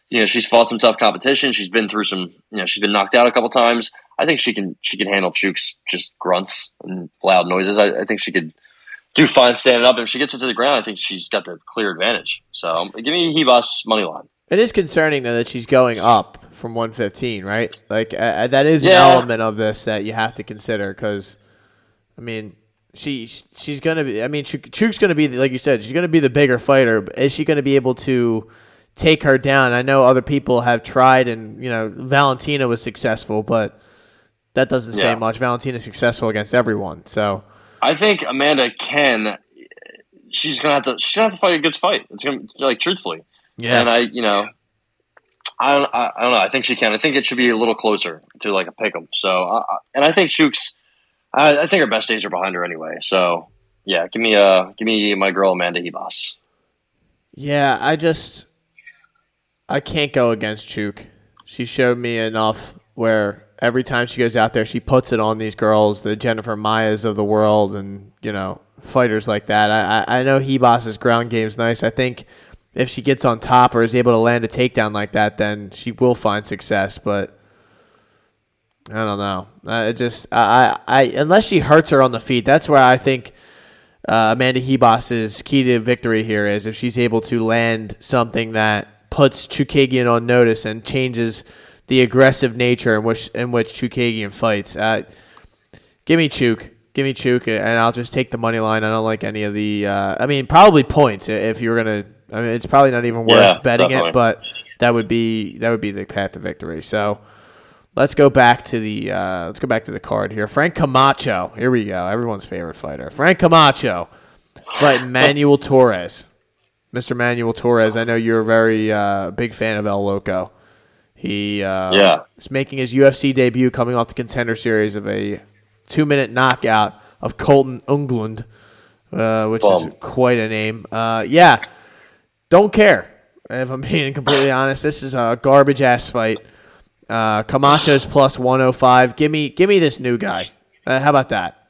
you know she's fought some tough competition. She's been through some you know she's been knocked out a couple times. I think she can she can handle Chooks just grunts and loud noises. I, I think she could do fine standing up. If she gets it to the ground, I think she's got the clear advantage. So give me Ribas money line. It is concerning though that she's going up from 115, right? Like uh, that is an element of this that you have to consider because, I mean, she she's gonna be. I mean, Chuk- Chuk's gonna be like you said. She's gonna be the bigger fighter. But is she gonna be able to take her down? I know other people have tried, and you know Valentina was successful, but that doesn't say Yeah. much. Valentina's successful against everyone, so I think Amanda can. She's gonna have to. She's gonna have to fight a good fight. It's gonna like truthfully. Yeah. And I, you know, I don't, I, I don't know. I think she can. I think it should be a little closer to like a pick 'em. So, I, I- and I think Shooks. I, I think her best days are behind her anyway. So, yeah, give me uh, give me my girl Amanda Ribas. Yeah, I just I can't go against Chuk. She showed me enough where every time she goes out there, she puts it on these girls, the Jennifer Maias of the world, and you know fighters like that. I I, know Ribas's ground game's nice. I think if she gets on top or is able to land a takedown like that, then she will find success. But I don't know. I just I, I I unless she hurts her on the feet, that's where I think uh, Amanda Ribas's key to victory here is if she's able to land something that puts Chookagian on notice and changes the aggressive nature in which in which Chookagian fights. Uh, give me Chuk. Give me Chuk, and I'll just take the money line. I don't like any of the. Uh, I mean, probably points if you're gonna. I mean, it's probably not even worth Yeah, betting definitely. it, but that would be that would be the path to victory. So. Let's go back to the uh, let's go back to the card here. Frank Camacho. Here we go. Everyone's favorite fighter. Frank Camacho fighting Manuel Torres. Mr. Manuel Torres. I know you're a very uh, big fan of El Loco. He uh, Yeah. is making his UFC debut coming off the contender series of a two minute knockout of Colton Englund, uh, which is quite a name. Uh, yeah, don't care. If I'm being completely honest, this is a garbage ass fight. Uh, Camacho's plus 105. Give me, give me this new guy. Uh, how about that?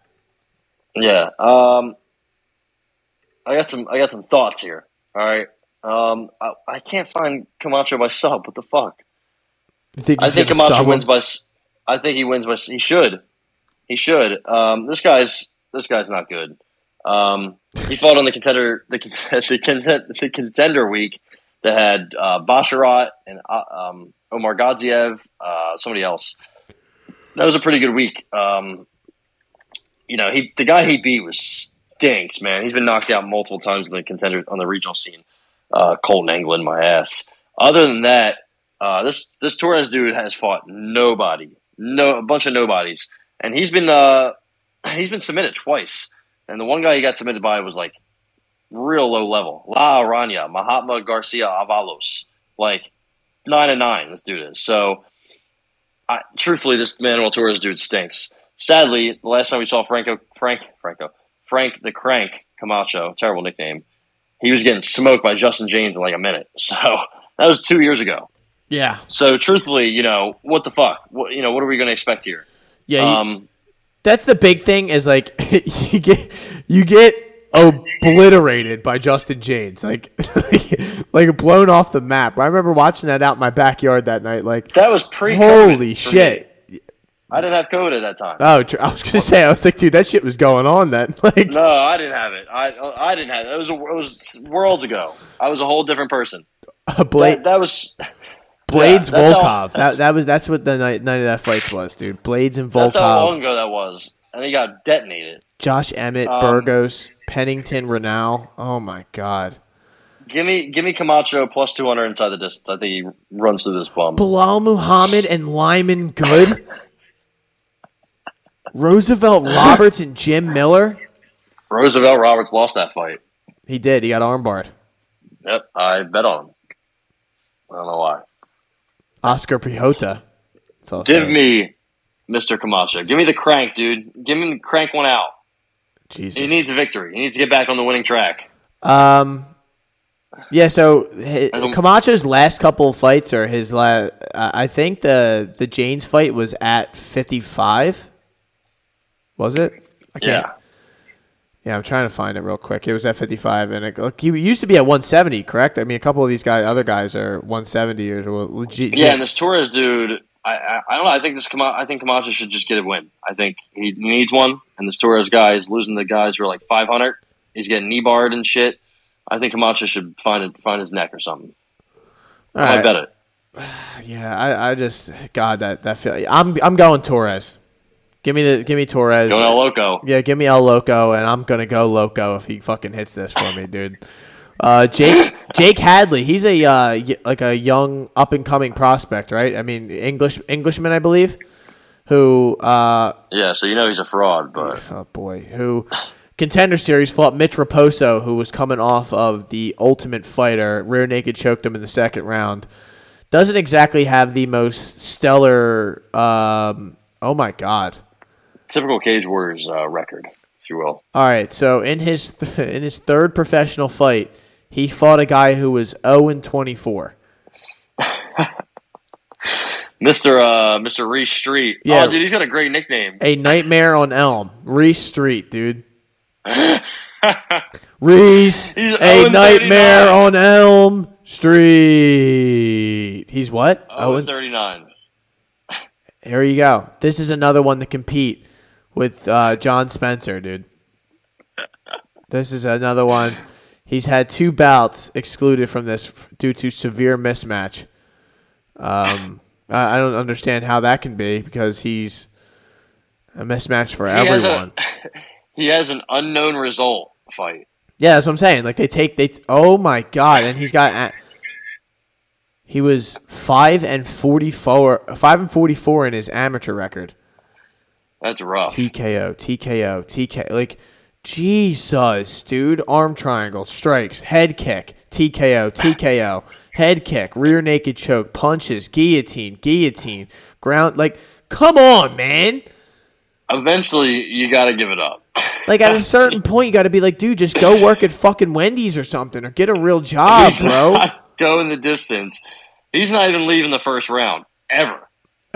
Yeah. Um, I got some. I got some thoughts here. All right. Um, I, I can't find Camacho by sub. What the fuck? You think I think Camacho wins by. I think he wins by. He should. He should. Um, this guy's. This guy's not good. Um, he fought on the contender. The contender. The, content, the contender week that had uh, Basharat and uh, um, Omar Gadziev. Uh, somebody else. That was a pretty good week. Um, you know, he the guy he beat was stinks, man. He's been knocked out multiple times in the contender on the regional scene. Uh, Colton Englund, my ass. Other than that, uh, this this Torres dude has fought nobody, no a bunch of nobodies, and he's been uh, he's been submitted twice. And the one guy he got submitted by was like real low level. La Aranya, Mahatma Garcia Avalos, like nine and nine. This dude is so. I, truthfully, this Manuel Torres dude stinks. Sadly, the last time we saw Franco, Frank, Franco, Frank the Crank Camacho, terrible nickname, he was getting smoked by Justin Jaynes in like a minute. So that was two years ago. Yeah, So truthfully, you know what the fuck? What you know? What are we going to expect here? yeah. you- Um, that's the big thing is like you get you get obliterated by Justin Jaynes, like like blown off the map. I remember watching that out in my backyard that night. Like, that was pre. holy shit! I didn't have COVID at that time. Oh, tr- I was gonna say, I was like, dude, that shit was going on then. Like, No, I didn't have it. I I didn't have it. It was a, it was worlds ago. I was a whole different person. Blade, That, that was Blaydes yeah, that's how- Volkov. that that was that's what the night, night of that fight was, dude. Blaydes and Volkov. that's how long ago that was, and he got detonated. Josh Emmett, Um, Burgos, Pennington, Reneau. Oh my god. Give me give me Camacho plus two hundred inside the distance. I think he runs through this bum. Belal Muhammad and Lyman Good. Roosevelt Roberts and Jim Miller. Roosevelt Roberts lost that fight. He did. He got armbarred. Yep, I bet on him. I don't know why. Oscar Pihota. That's all I'll Give me Mr. Camacho. Give me the crank, dude. Give him the crank one out. Jesus. He needs a victory. He needs to get back on the winning track. Um. Yeah, so Camacho's last couple of fights or his last, uh, I think the the Jaynes fight was at 55. Was it? I can't. Yeah. Yeah, I'm trying to find it real quick. It was at 55, and it, look, he used to be at 170, correct? I mean, a couple of these guys, other guys, are 170 or legit. Yeah, and this Torres dude, I, I, I don't know. I think this I think Camacho should just get a win. I think he needs one, and this Torres guy is losing the guys who are like 500. He's getting knee barred and shit. I think Camacho should find it, find his neck or something. All I right. bet it. Yeah, I, I just God that that feel. I'm I'm going Torres. Give me the give me Torres. Going El Loco. Yeah, give me El Loco, and I'm gonna go Loco if he fucking hits this for me, dude. Uh, Jake Jake Hadley, he's a uh, y- like a young up and coming prospect, right? I mean, English Englishman, I believe, who uh, Yeah, so you know he's a fraud, but oh boy, who contender series fought Mitch Raposo, who was coming off of the Ultimate Fighter, rear naked choked him in the second round. Doesn't exactly have the most stellar. Um, oh my god. Typical Cage Warriors uh, record, if you will. All right, so in his in his third professional fight, he fought a guy who was 0 and 24. Mister uh, Mister Reese Street. Yeah. Oh, dude, he's got a great nickname. A nightmare on Elm, Reese Street, dude. Reese, a nightmare on Elm Street. He's what? Oh, Oh, and 39. here you go. This is another one to compete with uh, John Spencer, dude. This is another one. He's had two bouts excluded from this due to severe mismatch. Um, I, I don't understand how that can be because he's a mismatch for has a- everyone. He has an unknown result fight. Yeah, that's what I'm saying. Like they take they. Oh my god! And he's got. He was five and forty four, five and forty four in his amateur record. That's rough. TKO, TKO, TK. Like Jesus, dude. Arm triangle, strikes, head kick, TKO, TKO, head kick, rear naked choke, punches, guillotine, guillotine, ground. Like, come on, man. Eventually, you got to give it up. Like at a certain point, you got to be like, dude, just go work at fucking Wendy's or something, or get a real job, He's bro. not going the distance. He's not even leaving the first round ever.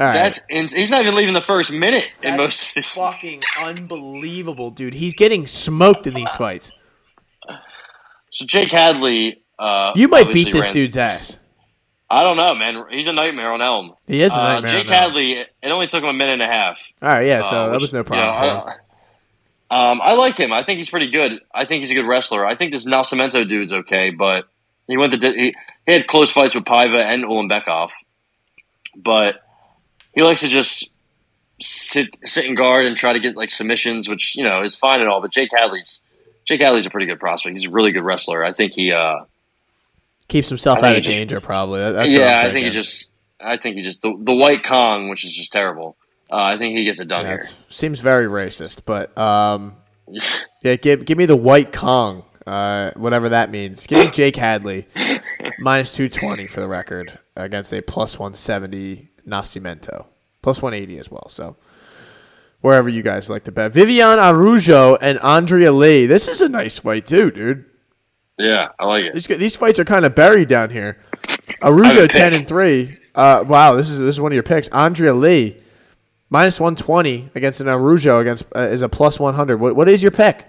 All right. That's ins- he's not even leaving the first minute in That's most of fucking unbelievable, dude. He's getting smoked in these fights. So Jake Hadley, uh, You might beat this ran- dude's ass. I don't know, man. He's a nightmare on Elm. He is a Uh, nightmare. Jake on that. Hadley. It only took him a minute and a half. All right, yeah. So uh, that was no you problem. know. I, um, I like him. I think he's pretty good. I think he's a good wrestler. I think this Nascimento dude's okay, but he went to he, he had close fights with Paiva and Ulanbekov, but he likes to just sit sit in guard and try to get like submissions, which you know is fine and all. But Jake Hadley's Jake Hadley's a pretty good prospect. He's a really good wrestler. I think he. Uh, Keeps himself out of just- danger, probably. That's yeah, I'm think he just. I think he just the, the White Kong, which is just terrible. Uh, I think he gets it done That seems very racist, but um, yeah, give give me the white Kong, uh, whatever that means. Give me Jake Hadley minus two twenty for the record against a plus one seventy Nascimento, plus one eighty as well. So wherever you guys like to bet, Vivian Araujo and Andrea Lee. This is a nice fight too, dude. yeah, I like it. These these fights are kind of buried down here. Araujo ten and three. Uh, wow, this is this is one of your picks. Andrea Lee minus one twenty against an Araujo against uh, is a plus one hundred. What what is your pick?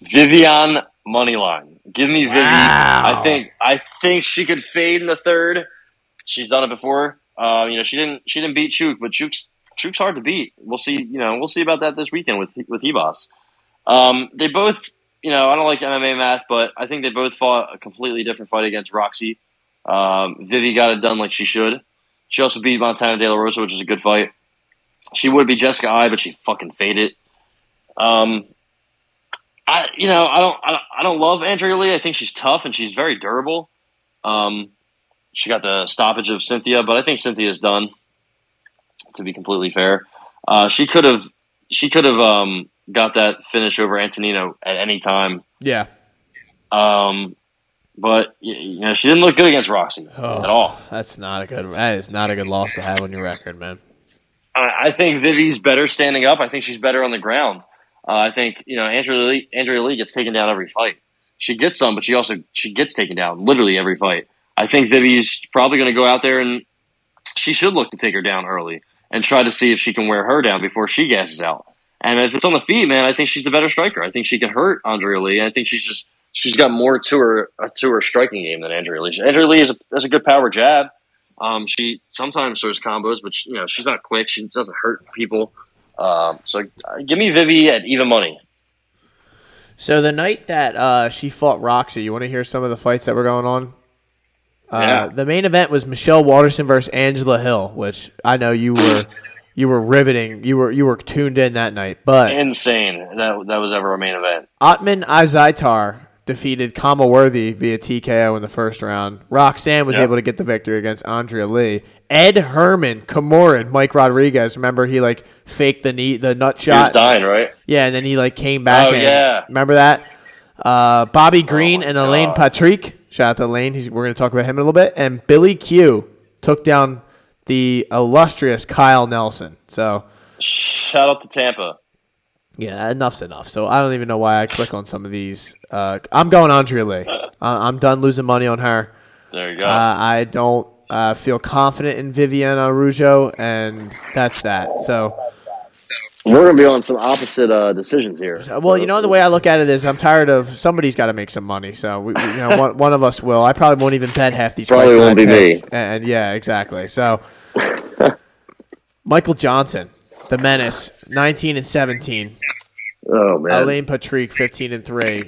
Vivian Moneyline. Give me Vivi. Wow. I think I think she could fade in the third. She's done it before. Um, you know, she didn't she didn't beat Chuk, but Chuk's Chuk's hard to beat. We'll see. You know, we'll see about that this weekend with with Ribas. Um, they both, you know, I don't like MMA math, but I think they both fought a completely different fight against Roxy. Um, Vivi got it done like she should. She also beat Montana De La Rosa, which is a good fight. She would be Jessica Eye, but she fucking faded. Um, I you know I don't I don't, I don't love Andrea Lee. I think she's tough and she's very durable. Um, she got the stoppage of Cynthia, but I think Cynthia's done. To be completely fair, uh, she could have she could have um, got that finish over Antonina at any time. Yeah. Um, but you know she didn't look good against Roxy Oh, at all. That's not a good. That is not a good loss to have on your record, man. I, I think Vivi's better standing up. I think she's better on the ground. Uh, I think you know Andrea Lee, Andrea Lee gets taken down every fight. She gets some, but she also she gets taken down literally every fight. I think Vivi's probably going to go out there and she should look to take her down early and try to see if she can wear her down before she gasses out. And if it's on the feet, man, I think she's the better striker. I think she can hurt Andrea Lee. I think she's just she's got more to her uh, to her striking game than Andrea Lee. Andrea Lee is a, has a good power jab. Um, she sometimes throws combos, but she, you know she's not quick. She doesn't hurt people. Um, so uh, give me Vivi at even money. So the night that uh, she fought Roxy, you want to hear some of the fights that were going on? Uh, Yeah. The main event was Michelle Waterson versus Angela Hill, which I know you were you were riveting. You were you were tuned in that night, but Insane. That that was ever a main event. Ottman Azaitar defeated Khama Worthy via TKO in the first round. Roxanne was Yep. able to get the victory against Andrea Lee. Ed Herman, Kimura, Mike Rodriguez. Remember he like faked the knee, the nut shot. He was dying, right? Yeah, and then he like came back. Oh, and, yeah. remember that? Uh, Bobby Green my and Elaine God. Patrick. Shout out to Elaine. He's, we're going to talk about him in a little bit. And Billy Q took down the illustrious Kyle Nelson. So Shout out to Tampa. yeah, enough's enough. So I don't even know why I click on some of these. Uh, I'm going Andrea Lee. Uh, I'm done losing money on her. There you go. Uh, I don't uh, feel confident in Viviana Araujo, and that's that. So. We're gonna be on some opposite uh, decisions here. Well, you know, the way I look at it is, I'm tired of somebody's got to make some money. So, we, we- you know, one, one of us will. I probably won't even bet half these. Probably won't be me. And, yeah, exactly. So, Michael Johnson, the menace, 19 and 17. Oh man, Elaine Patrick, 15 and three.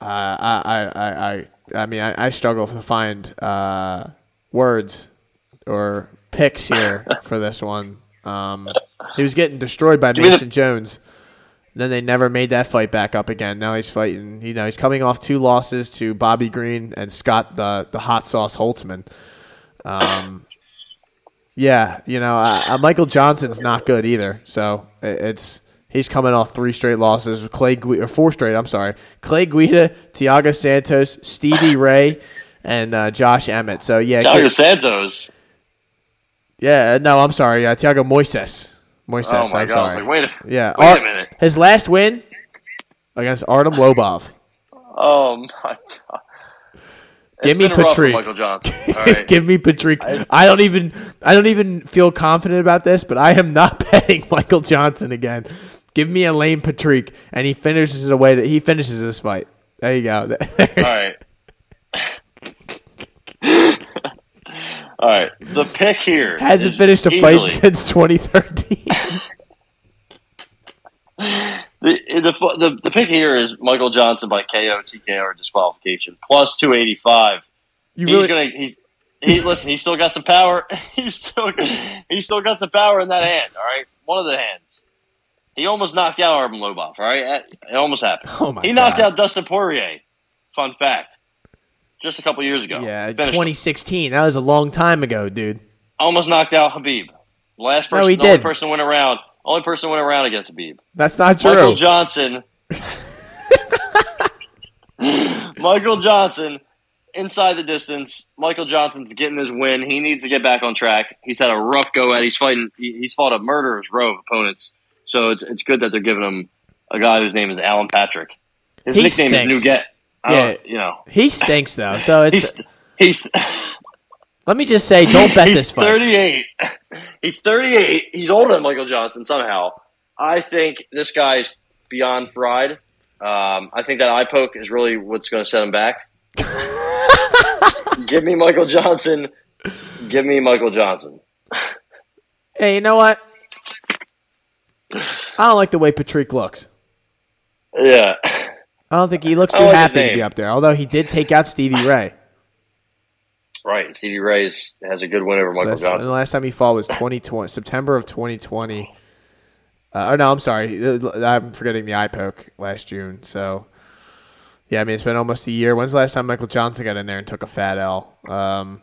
Uh, I, I, I, I, I mean, I, I struggle to find uh, words or picks here for this one. Um, he was getting destroyed by Mason Jones. Then they never made that fight back up again. Now he's fighting. You know, he's coming off two losses to Bobby Green and Scott the the hot sauce Holtzman. Um, yeah, you know, uh, Michael Johnson's not good either. So it's he's coming off three straight losses. Clay Gui- or four straight. I'm sorry, Clay Guida, Tiago Santos, Stevie Ray, and uh, Josh Emmett. So yeah, Tiago Santos. Yeah. No, I'm sorry. Uh, Tiago Moises. Moises. Oh my I'm god! I was like, wait a yeah, wait Ar- a minute. His last win against Artem Lobov. Oh my god! Give me Patrick. Michael Johnson. All right. Give me Patrick. I- I don't even I don't even feel confident about this, but I am not betting Michael Johnson again. Give me Elaine Patrick, and he finishes the way that he finishes this fight. There you go. All right. All right. The pick here Hasn't finished a easily- fight since 2013. The, the the the pick here is Michael Johnson by KO, TKO, or disqualification plus two eighty five. You He's really, gonna he's he listen. He's still got some power. He's still he's still got some power in that hand. All right, one of the hands. He almost knocked out Artem Lobov. All right, it almost happened. Oh my he knocked God. out Dustin Poirier. Fun fact. Just a couple years ago. yeah, Finished him. 2016. That was a long time ago, dude. almost knocked out Khabib. Last person, No, he the only didn't. person went around. Only person went around against Khabib. That's not true. Michael Johnson. Michael Johnson, inside the distance. Michael Johnson's getting his win. He needs to get back on track. He's had a rough go at. He's fighting. He's fought a murderer's row of opponents. So it's it's good that they're giving him a guy whose name is Alan Patrick. His He nickname stinks. is. I Yeah. you know he stinks though. So it's he's he's let me just say, don't bet he's this fight. 38. He's 38. He's older than Michael Johnson somehow. I think this guy's beyond fried. Um, I think that eye poke is really what's going to set him back. Give me Michael Johnson. Give me Michael Johnson. Hey, you know what? I don't like the way Patrick looks. Yeah. I don't think he looks too happy to be up there. Although he did take out Stevie Ray. Right. and Stevie Ray is- has a good win over Michael Last- and the last time he fought was 2020, September of 2020. Uh, oh no, I'm sorry. Uh, I'm forgetting the eye poke last June. So, yeah, I mean it's been almost a year. When's the last time Michael Johnson got in there and took a fat L? Um,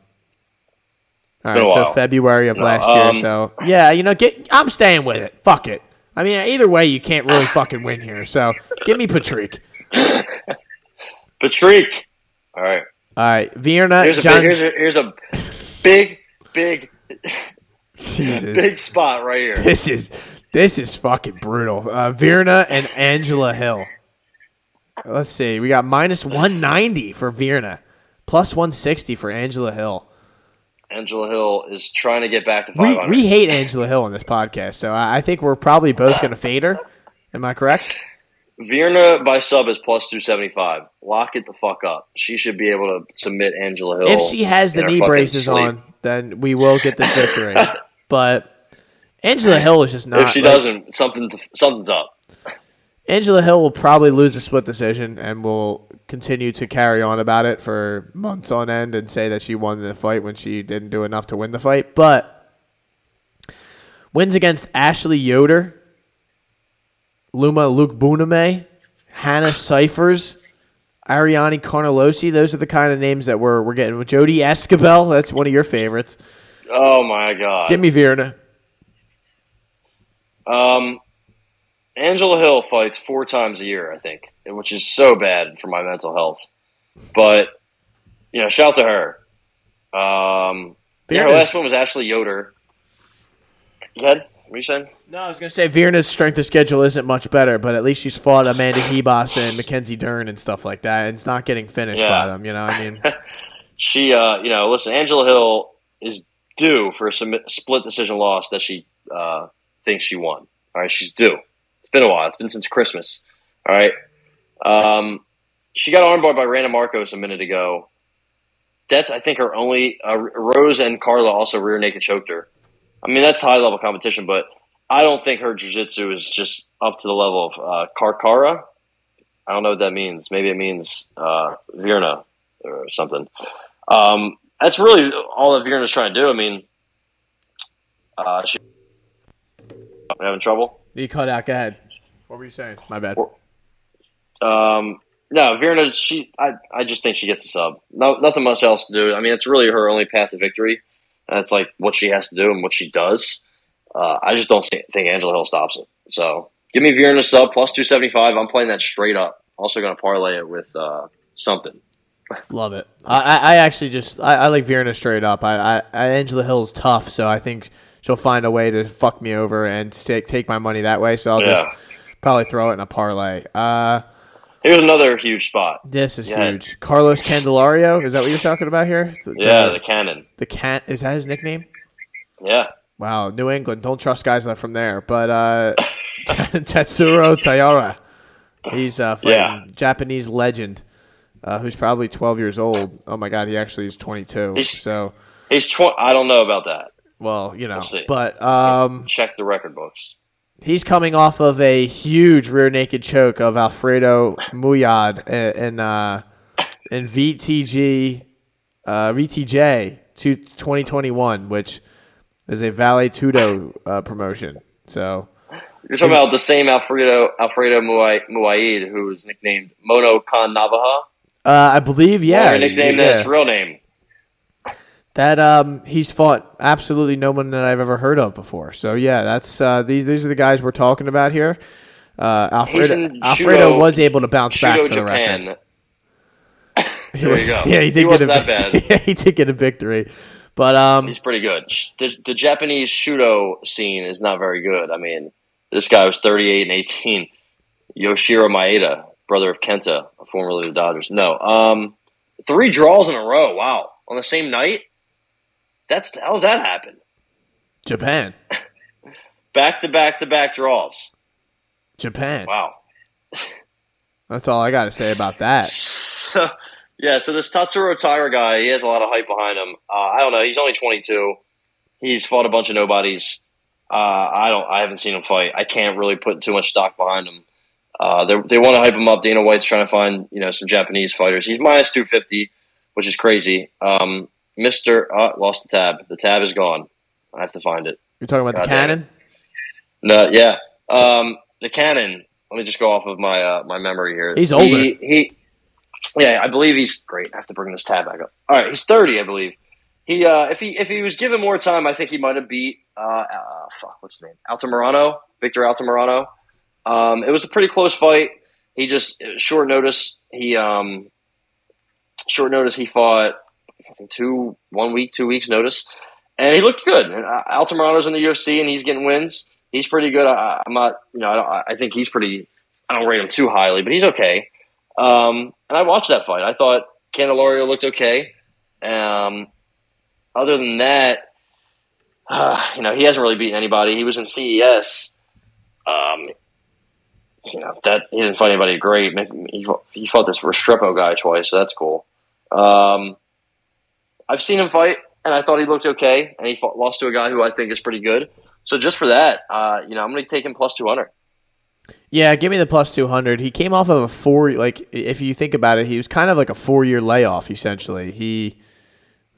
all right, so. February of No, last um, year. So yeah, you know, get. I'm staying with it. Fuck it. I mean, either way, you can't really fucking win here. So give me Patrick. Patrick. All right. All right, Vienna. Here's a, John, big, here's, a, here's a big, big. Jesus. Big spot right here. This is this is fucking brutal. Uh, Virna and Angela Hill. Let's see. We got minus 190 for Virna, plus 160 for Angela Hill. Angela Hill is trying to get back to We we hate Angela Hill on this podcast, so I, I think we're probably both going to fade her. Am I correct? Virna by sub is plus 275. Lock it the fuck up. She should be able to submit Angela Hill. If she has the knee braces sleep. on, then we will get this victory. but Angela Hill is just not. If she like- doesn't, something something's up. Angela Hill will probably lose a split decision and will continue to carry on about it for months on end and say that she won the fight when she didn't do enough to win the fight. But wins against Ashley Yoder, Loma Lookboonmee, Hannah Cifers, Ariane Carnelossi. Those are the kind of names that we're, we're getting. With Jodie Esquibel, that's one of your favorites. Oh my god. Give me Virna. Um, Angela Hill fights four times a year, I think, which is so bad for my mental health. But you know, shout to her. Um, yeah, her last one was Ashley Yoder. Go ahead. What are you saying? No, I was going to say Virna's strength of schedule isn't much better, but at least she's fought Amanda Ribas and Mackenzie Dern and stuff like that, and it's not getting finished Yeah. by them. You know, what I mean, She, uh, you know, listen, Angela Hill is due for a split decision loss that she uh, thinks she won. All right, she's due. It's been a while. It's been since Christmas. All right. Um, she got armbarred by Randa Markos a minute ago. That's, I think, her only. Uh, Rose and Carla also rear naked choked her. I mean, that's high level competition, but I don't think her jiu jitsu is just up to the level of uh, Karkara. I don't know what that means. Maybe it means uh, Virna or something. Um, that's really all that Virna's trying to do. I mean, uh, she having trouble. you cut out. Go ahead. What were you saying? My bad. Um, no, Virna, she, I, I just think she gets a sub. No, nothing much else to do. I mean, it's really her only path to victory. And it's like what she has to do and what she does. Uh, I just don't think Angela Hill stops it. So give me Virna sub plus 275. I'm playing that straight up. Also going to parlay it with, uh, something. Love it. I, I actually just I, I like Virna straight up. I, I, I Angela Hill's tough, so I think she'll find a way to fuck me over and take take my money that way. So I'll Yeah. just probably throw it in a parlay. Uh, Here's another huge spot. this is Yeah. huge. Carlos Candelario, is that what you're talking about here? The, Yeah, the, the cannon. the cat is that his nickname? Yeah. Wow, New England. Don't trust guys that from there. But uh, Tatsuro Taira, he's uh, fighting Yeah. Japanese legend, uh, who's probably 12 years old. Oh my God, he actually is 22. He's- so, He's 20. I don't know about that. well, you know. We'll. But um, Check the record books. He's coming off of a huge rear naked choke of Alfredo Muyad in in, uh, in VTG uh, VTJ to 2021, which is a Vale Tudo uh, promotion. So. You're talking about the same Alfredo Alfredo Muay, Muaid, who was nicknamed Mono Khan Navaja. Uh, I believe, yeah. Or nicknamed yeah. his real name. That um, he's fought absolutely no one that I've ever heard of before. So yeah, that's uh, these these are the guys we're talking about here. Uh, Alfredo in Alfredo was able to bounce back Judo for the record. Japan. There you go. yeah, he He did get a that bad. Yeah, he did get a victory, but um, He's pretty good. The, the Japanese Shooto scene is not very good. I mean, this guy was 38 and 18. Yoshiro Maeda, brother of Kenta, formerly of the Dodgers. No. Um, three draws in a row. Wow. On the same night? That's How's that happen? Japan, Back to back to back draws. Japan. Wow. That's all I got to say about that. So, yeah, so this Tatsuro Taira guy, he has a lot of hype behind him. Uh, I don't know. He's only 22. He's fought a bunch of nobodies. Uh, I don't. I haven't seen him fight. I can't really put too much stock behind him. Uh, they they want to hype him up. Dana White's trying to find you know some Japanese fighters. He's minus 250, which is crazy. Um, Mister uh, lost the tab. The tab is gone. I have to find it. You're talking about the God it. cannon. No, yeah. Um, the Cannon. Let me just go off of my uh, my memory here. He's He- older. He, yeah, I believe he's great. I have to bring this tab back up. All right, he's thirty, I believe. He uh, if he if he was given more time, I think he might have beat uh, uh fuck what's his name Altamirano, Victor Altamirano. Um, it was a pretty close fight. He just short notice. He um short notice. He fought two one week, two weeks notice, and he looked good. And uh, Altamirano's in the UFC, and he's getting wins. He's pretty good. I, I'm not, you know, I, I think he's pretty. I don't rate him too highly, but he's okay. Um, and I watched that fight. I thought Candelario looked okay. Um, other than that, uh, you know, he hasn't really beaten anybody. He was in CES. Um, you know that he didn't fight anybody great. He, he fought this Restrepo guy twice, so that's cool. Um, I've seen him fight, and I thought he looked okay, and he fought, lost to a guy who I think is pretty good. So just for that, uh, you know, I'm going to take him plus two hundred. Yeah, give me the plus 200. He came off of a four, like, if you think about it, he was kind of like a four year layoff, essentially. He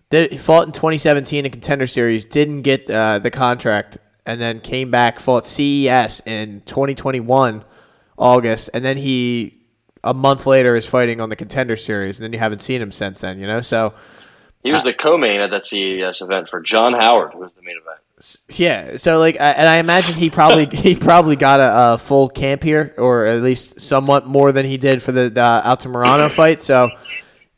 did he fought in 2017 in Contender Series, didn't get uh, the contract, and then came back, fought CES in 2021, August, and then he, a month later, is fighting on the Contender Series, and then you haven't seen him since then, you know? So. He was the co-main at that CES event for John Howard, who was the main event. Yeah, so like, and I imagine he probably he probably got a, a, full camp here, or at least somewhat more than he did for the, the Altamirano fight. So,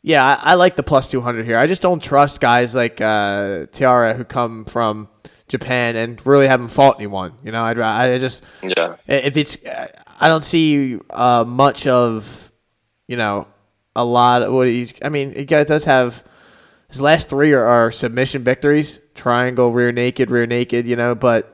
yeah, I, I, like the plus two hundred here. I just don't trust guys like uh, Taira who come from Japan and really haven't fought anyone. You know, I'd I just yeah. If it's, I don't see uh, much of, you know, a lot of what he's. I mean, he does have his last three are, are submission victories, triangle, rear naked, rear naked. You know, but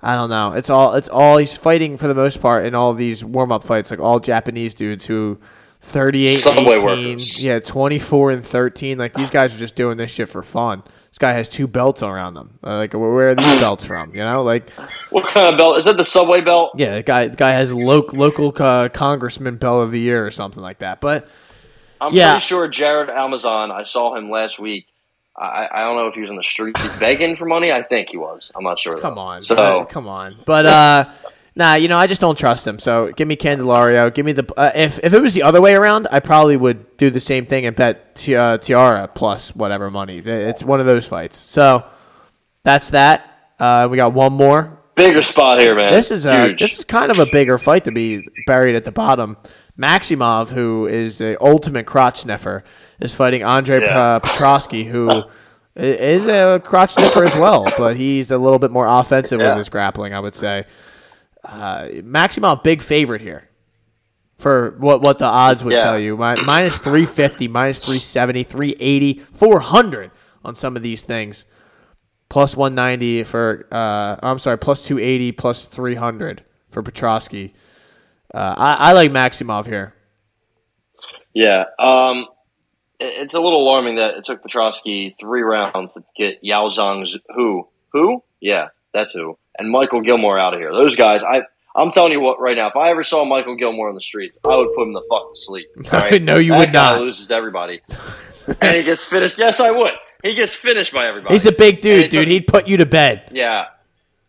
I don't know. It's all it's all he's fighting for the most part in all these warm up fights, like all Japanese dudes who 38 Subway 18, workers. yeah, 24 and 13. Like these guys are just doing this shit for fun. This guy has two belts around them. Uh, like where are these belts from? You know, like what kind of belt is that? The Subway belt? yeah, the guy the guy has lo- local uh, congressman belt of the year or something like that. But I'm Yeah. pretty sure Jared Amazon. I saw him last week. I, I don't know if he was in the streets begging for money. I think he was. I'm not sure. Come though. on, So come on. But uh, nah, you know, I just don't trust him. So give me Candelario. Give me the. Uh, if if it was the other way around, I probably would do the same thing and bet Ti- uh, Taira plus whatever money. It's one of those fights. So that's that. Uh, we got one more. bigger spot here, man. This is a huge. this is kind of a bigger fight to be buried at the bottom. Maximov, who is the ultimate crotch sniffer, is fighting Andre Yeah. P- Petroski, who is a crotch sniffer as well, but he's a little bit more offensive with his grappling, I would say. Uh, Maximov, big favorite here for what what the odds would Yeah. tell you. Mi- minus 350, minus 370, 380, 400 on some of these things. Plus 190 for, uh, I'm sorry, plus 280, plus 300 for Petroski. Uh, I, I like Maximov here. Yeah. Um, it- it's a little alarming that it took Petroski three rounds to get Yao Zhang's who? Who? Yeah, that's who. And Michael Gillmore out of here. Those guys, I, I'm telling you what, right now, if I ever saw Michael Gillmore on the streets, I would put him the fuck to sleep. right? No, you That would not. loses to everybody. and he gets finished. Yes, I would. He gets finished by everybody. He's a big dude, dude. He'd put you to bed. Yeah.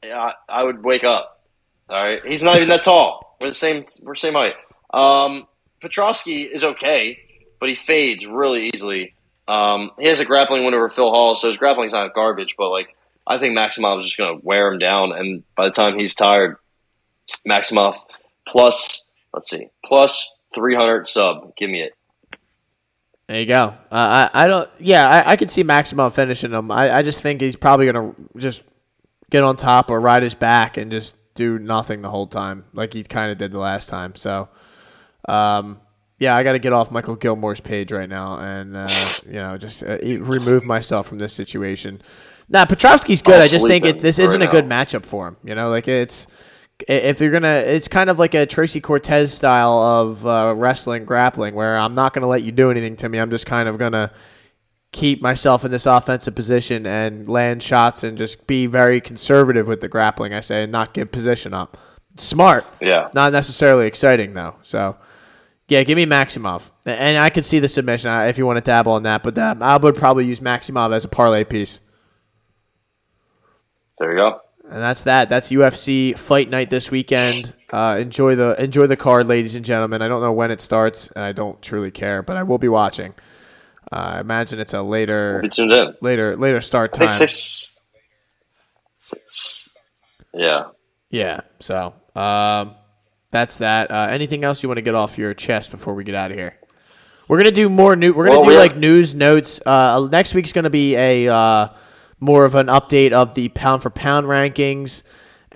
Yeah, I I would wake up. All right. He's not even that tall. We're the same we're same height. Um is okay, but he fades really easily. Um he has a grappling win over Phil Hall, so his grappling's not garbage, but like I think Maximov is just gonna wear him down and by the time he's tired, Maximov plus let's see, plus three hundred sub. Give me it. There you go. Uh, I, I don't. Yeah, I, I could see Maximov finishing him. I, I just think he's probably gonna just get on top or ride his back and just do nothing the whole time, like he kind of did the last time. So, um, yeah, I got to get off Michael Gillmore's page right now and uh, you know just uh, remove myself from this situation. Now, Petroski's good. I'll I just think it, this right isn't a good matchup for him. You know, like it's if you're gonna, it's kind of like a Tracy Cortez style of uh, wrestling grappling, where I'm not gonna let you do anything to me. I'm just kind of gonna keep myself in this offensive position and land shots and just be very conservative with the grappling. I say, and not give position up. Smart, Yeah. not necessarily exciting though. So. Yeah, give me Maximov, and I could see the submission uh, if you want to dabble on that. But uh, I would probably use Maximov as a parlay piece. There you go. And that's that. That's UFC fight night this weekend. Uh, enjoy the enjoy the card, ladies and gentlemen. I don't know when it starts, and I don't truly care, but I will be watching. I imagine it's a later Be tuned in. later later start time. six six Yeah. Yeah. So um, that's that. Uh, anything else you want to get off your chest before we get out of here? We're gonna do more new. We're gonna Well, do we like have- news notes. Uh, next week's gonna be a uh, more of an update of the pound for pound rankings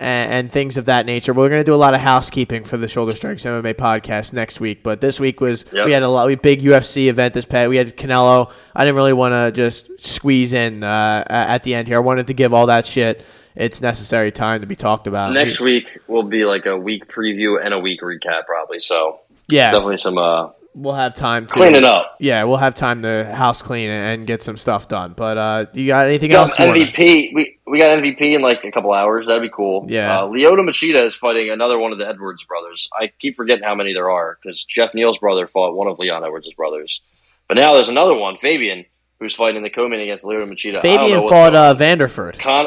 and, and things of that nature. We're going to do a lot of housekeeping for the Shoulder Strikes MMA podcast next week, but this week was Yep. we had a lot we big UFC event this past. We had Canelo. I didn't really want to just squeeze in uh, at the end here. I wanted to give all that shit its necessary time to be talked about. Next week will be like a week preview and a week recap, probably. So yeah, definitely some uh, we'll have time to cleaning up. Yeah, we'll have time to house clean and, get some stuff done. But uh, do you got anything got else? MVP. We we got MVP in like a couple hours. That'd be cool. Yeah. Uh, Lyoto Machida is fighting another one of the Edwards brothers. I keep forgetting how many there are because Jeff Neal's brother fought one of Leon Edwards' brothers. But now there's another one, Fabian, who's fighting the co-main against Lyoto Machida. I don't know Fabian fought uh, Vanderford. Con.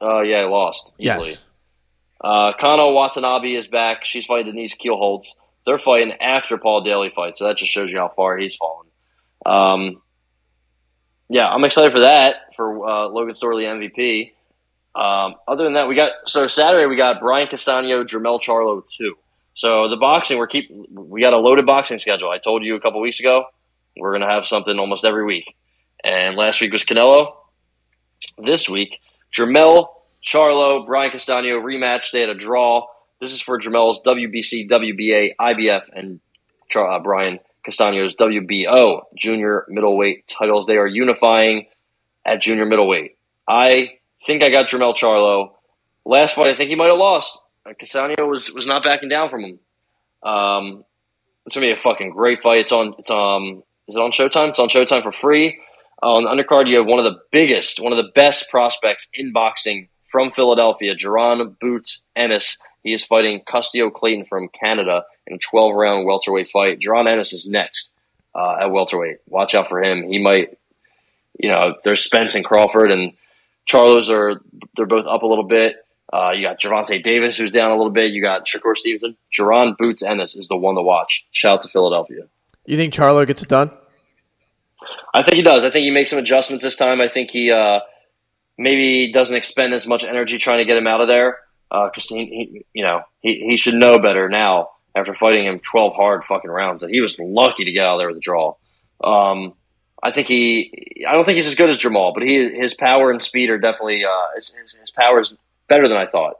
Uh, yeah, lost easily. Yes. Uh, Kana Watanabe is back. She's fighting Denise Kielholtz. They're fighting after Paul Daley fight, so that just shows you how far he's fallen. Um, yeah, I'm excited for that for uh, Logan Storley MVP. Um, other than that, we got so Saturday we got Brian Castano, Jermell Charlo two. So the boxing we're keep we got a loaded boxing schedule. I told you a couple weeks ago we're gonna have something almost every week. And last week was Canelo. This week, Jermell Charlo, Brian Castano rematch. They had a draw. This is for Jermell's WBC, WBA, IBF, and uh, Brian Castano's WBO junior middleweight titles. They are unifying at junior middleweight. I think I got Jermell Charlo. Last fight, I think he might have lost. Uh, Castano was was not backing down from him. Um, it's gonna be a fucking great fight. It's on. It's um. Is it on Showtime? It's on Showtime for free. Uh, on the undercard, you have one of the biggest, one of the best prospects in boxing from Philadelphia, Jaron Boots Ennis. He is fighting Custio Clayton from Canada in a 12 round welterweight fight. Jaron Ennis is next uh, at welterweight. Watch out for him. He might, you know, there's Spence and Crawford and Charlos are they're both up a little bit. Uh, you got Gervonta Davis who's down a little bit. You got Shakur Stevenson. Jaron Boots Ennis is the one to watch. Shout out to Philadelphia. You think Charlo gets it done? I think he does. I think he makes some adjustments this time. I think he uh, maybe doesn't expend as much energy trying to get him out of there because he, he, you know, he, he should know better now after fighting him twelve hard fucking rounds that he was lucky to get out of there with a draw. Um, I think he. I don't think he's as good as Jamal, but he his power and speed are definitely uh, his, his, his power is better than I thought.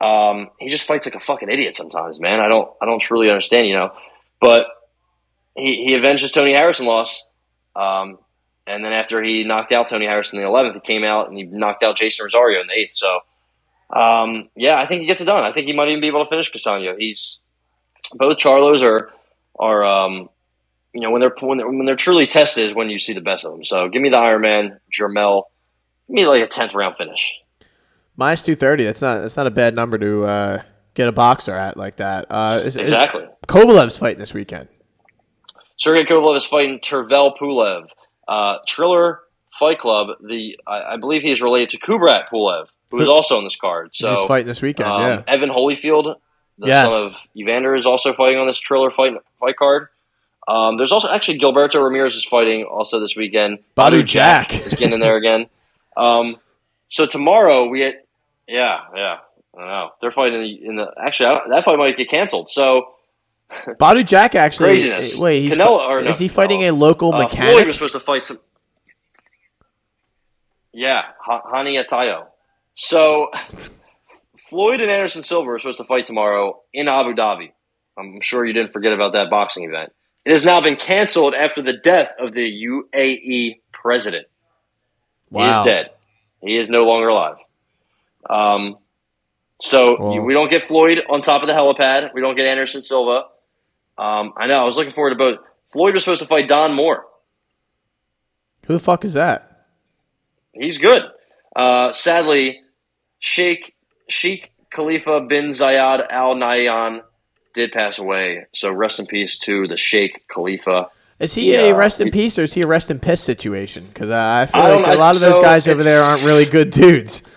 Um, he just fights like a fucking idiot sometimes, man. I don't I don't truly understand, you know. But he he avenged his Tony Harrison loss. Um, and then after he knocked out Tony Harrison in the 11th, he came out and he knocked out Jeison Rosario in the 8th. So, um, yeah, I think he gets it done. I think he might even be able to finish Castano. He's both Charlos are are um, you know when they're when they're when they're truly tested is when you see the best of them. So give me the Iron Man, Jermell. Give me like a 10th round finish. Minus two thirty. That's not that's not a bad number to uh, get a boxer at like that. Uh, is, is- Exactly. Kovalev's fighting this weekend. Sergey Kovalev is fighting Tervel Pulev. Uh, Triller Fight Club. The I, I believe he is related to Kubrat Pulev, who is also on this card. So He's fighting this weekend. Um, yeah. Evan Holyfield, the Yes. son of Evander, is also fighting on this Triller fight fight card. Um, there's also actually Gilberto Ramirez is fighting also this weekend. Badou Jack. is getting in there again. Um, so tomorrow we yeah, yeah, I don't know. They're fighting in the, in the actually I don't- that fight might get canceled. So Badou Jack actually. Craziness. Wait, he's Canelo- or no, is he fighting no. a local uh, Floyd mechanic? was supposed to fight some. Yeah, Ha- Hani Atayo. So Floyd and Anderson Silva are supposed to fight tomorrow in Abu Dhabi. I'm sure you didn't forget about that boxing event. It has now been canceled after the death of the UAE president. Wow. He is dead. He is no longer alive. Um, so Well- we don't get Floyd on top of the helipad. We don't get Anderson Silva. Um, I know. I was looking forward to both. Floyd was supposed to fight Don Moore. Who the fuck is that? He's good. Uh, sadly, Sheikh Sheikh Khalifa bin Zayed Al Nahyan did pass away. So rest in peace to the Sheikh Khalifa. Is he Yeah. a rest in peace or is he a rest in piss situation? Because I feel I like a lot of those so guys over there aren't really good dudes.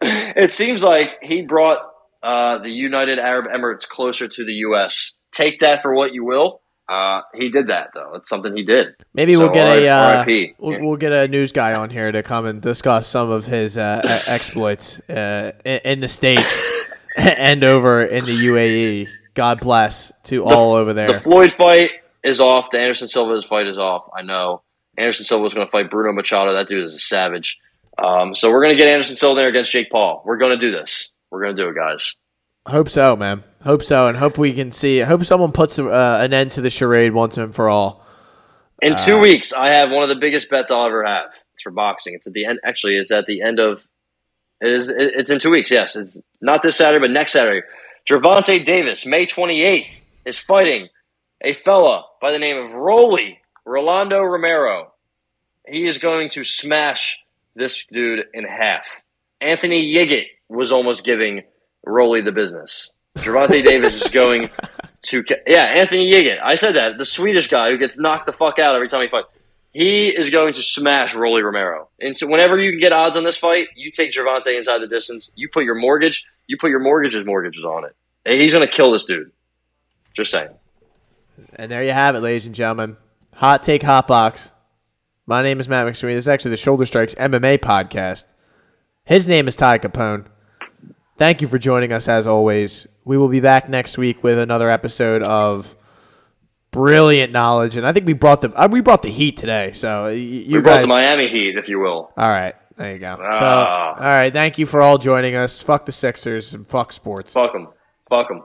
It seems like he brought uh, the United Arab Emirates closer to the U.S. Take that for what you will. Uh, he did that though. It's something he did. Maybe So we'll get a R- uh, RIP. we'll, we'll get a news guy on here to come and discuss some of his uh, exploits uh, in, in the states and over in the UAE. God bless to all over there. The Floyd fight is off. The Anderson Silva's fight is off. I know. Anderson Silva was going to fight Bruno Machado. That dude is a savage. Um, so we're going to get Anderson Silva there against Jake Paul. We're going to do this. We're going to do it, guys. I Hope so, man. Hope so, and hope we can see. Hope someone puts uh, an end to the charade once and for all. In two uh, weeks, I have one of the biggest bets I'll ever have. It's for boxing. It's at the end. Actually, it's at the end of. It is. It's in two weeks. Yes, it's not this Saturday, but next Saturday. Gervonta Davis, May twenty eighth, is fighting a fella by the name of Roly Rolando Romero. He is going to smash this dude in half. Anthony Yigit was almost giving Roly the business. Gervonta Davis is going to yeah Anthony Yigit. I said that the Swedish guy who gets knocked the fuck out every time he fights. He is going to smash Rolly Romero. And so whenever you can get odds on this fight, you take Gervonta inside the distance. You put your mortgage, you put your mortgages mortgages on it. And he's going to kill this dude. Just saying. And there you have it, ladies and gentlemen. Hot take, hot box. My name is Matt McSweeney. This is actually the Shoulder Strikes MMA podcast. His name is Ty Capone. Thank you for joining us as always. We will be back next week with another episode of brilliant knowledge, and I think we brought the uh, we brought the heat today. So you we brought the Miami Heat, if you will. All right, there you go. Ah. So all right, thank you for all joining us. Fuck the Sixers and fuck sports. Fuck them. Fuck them.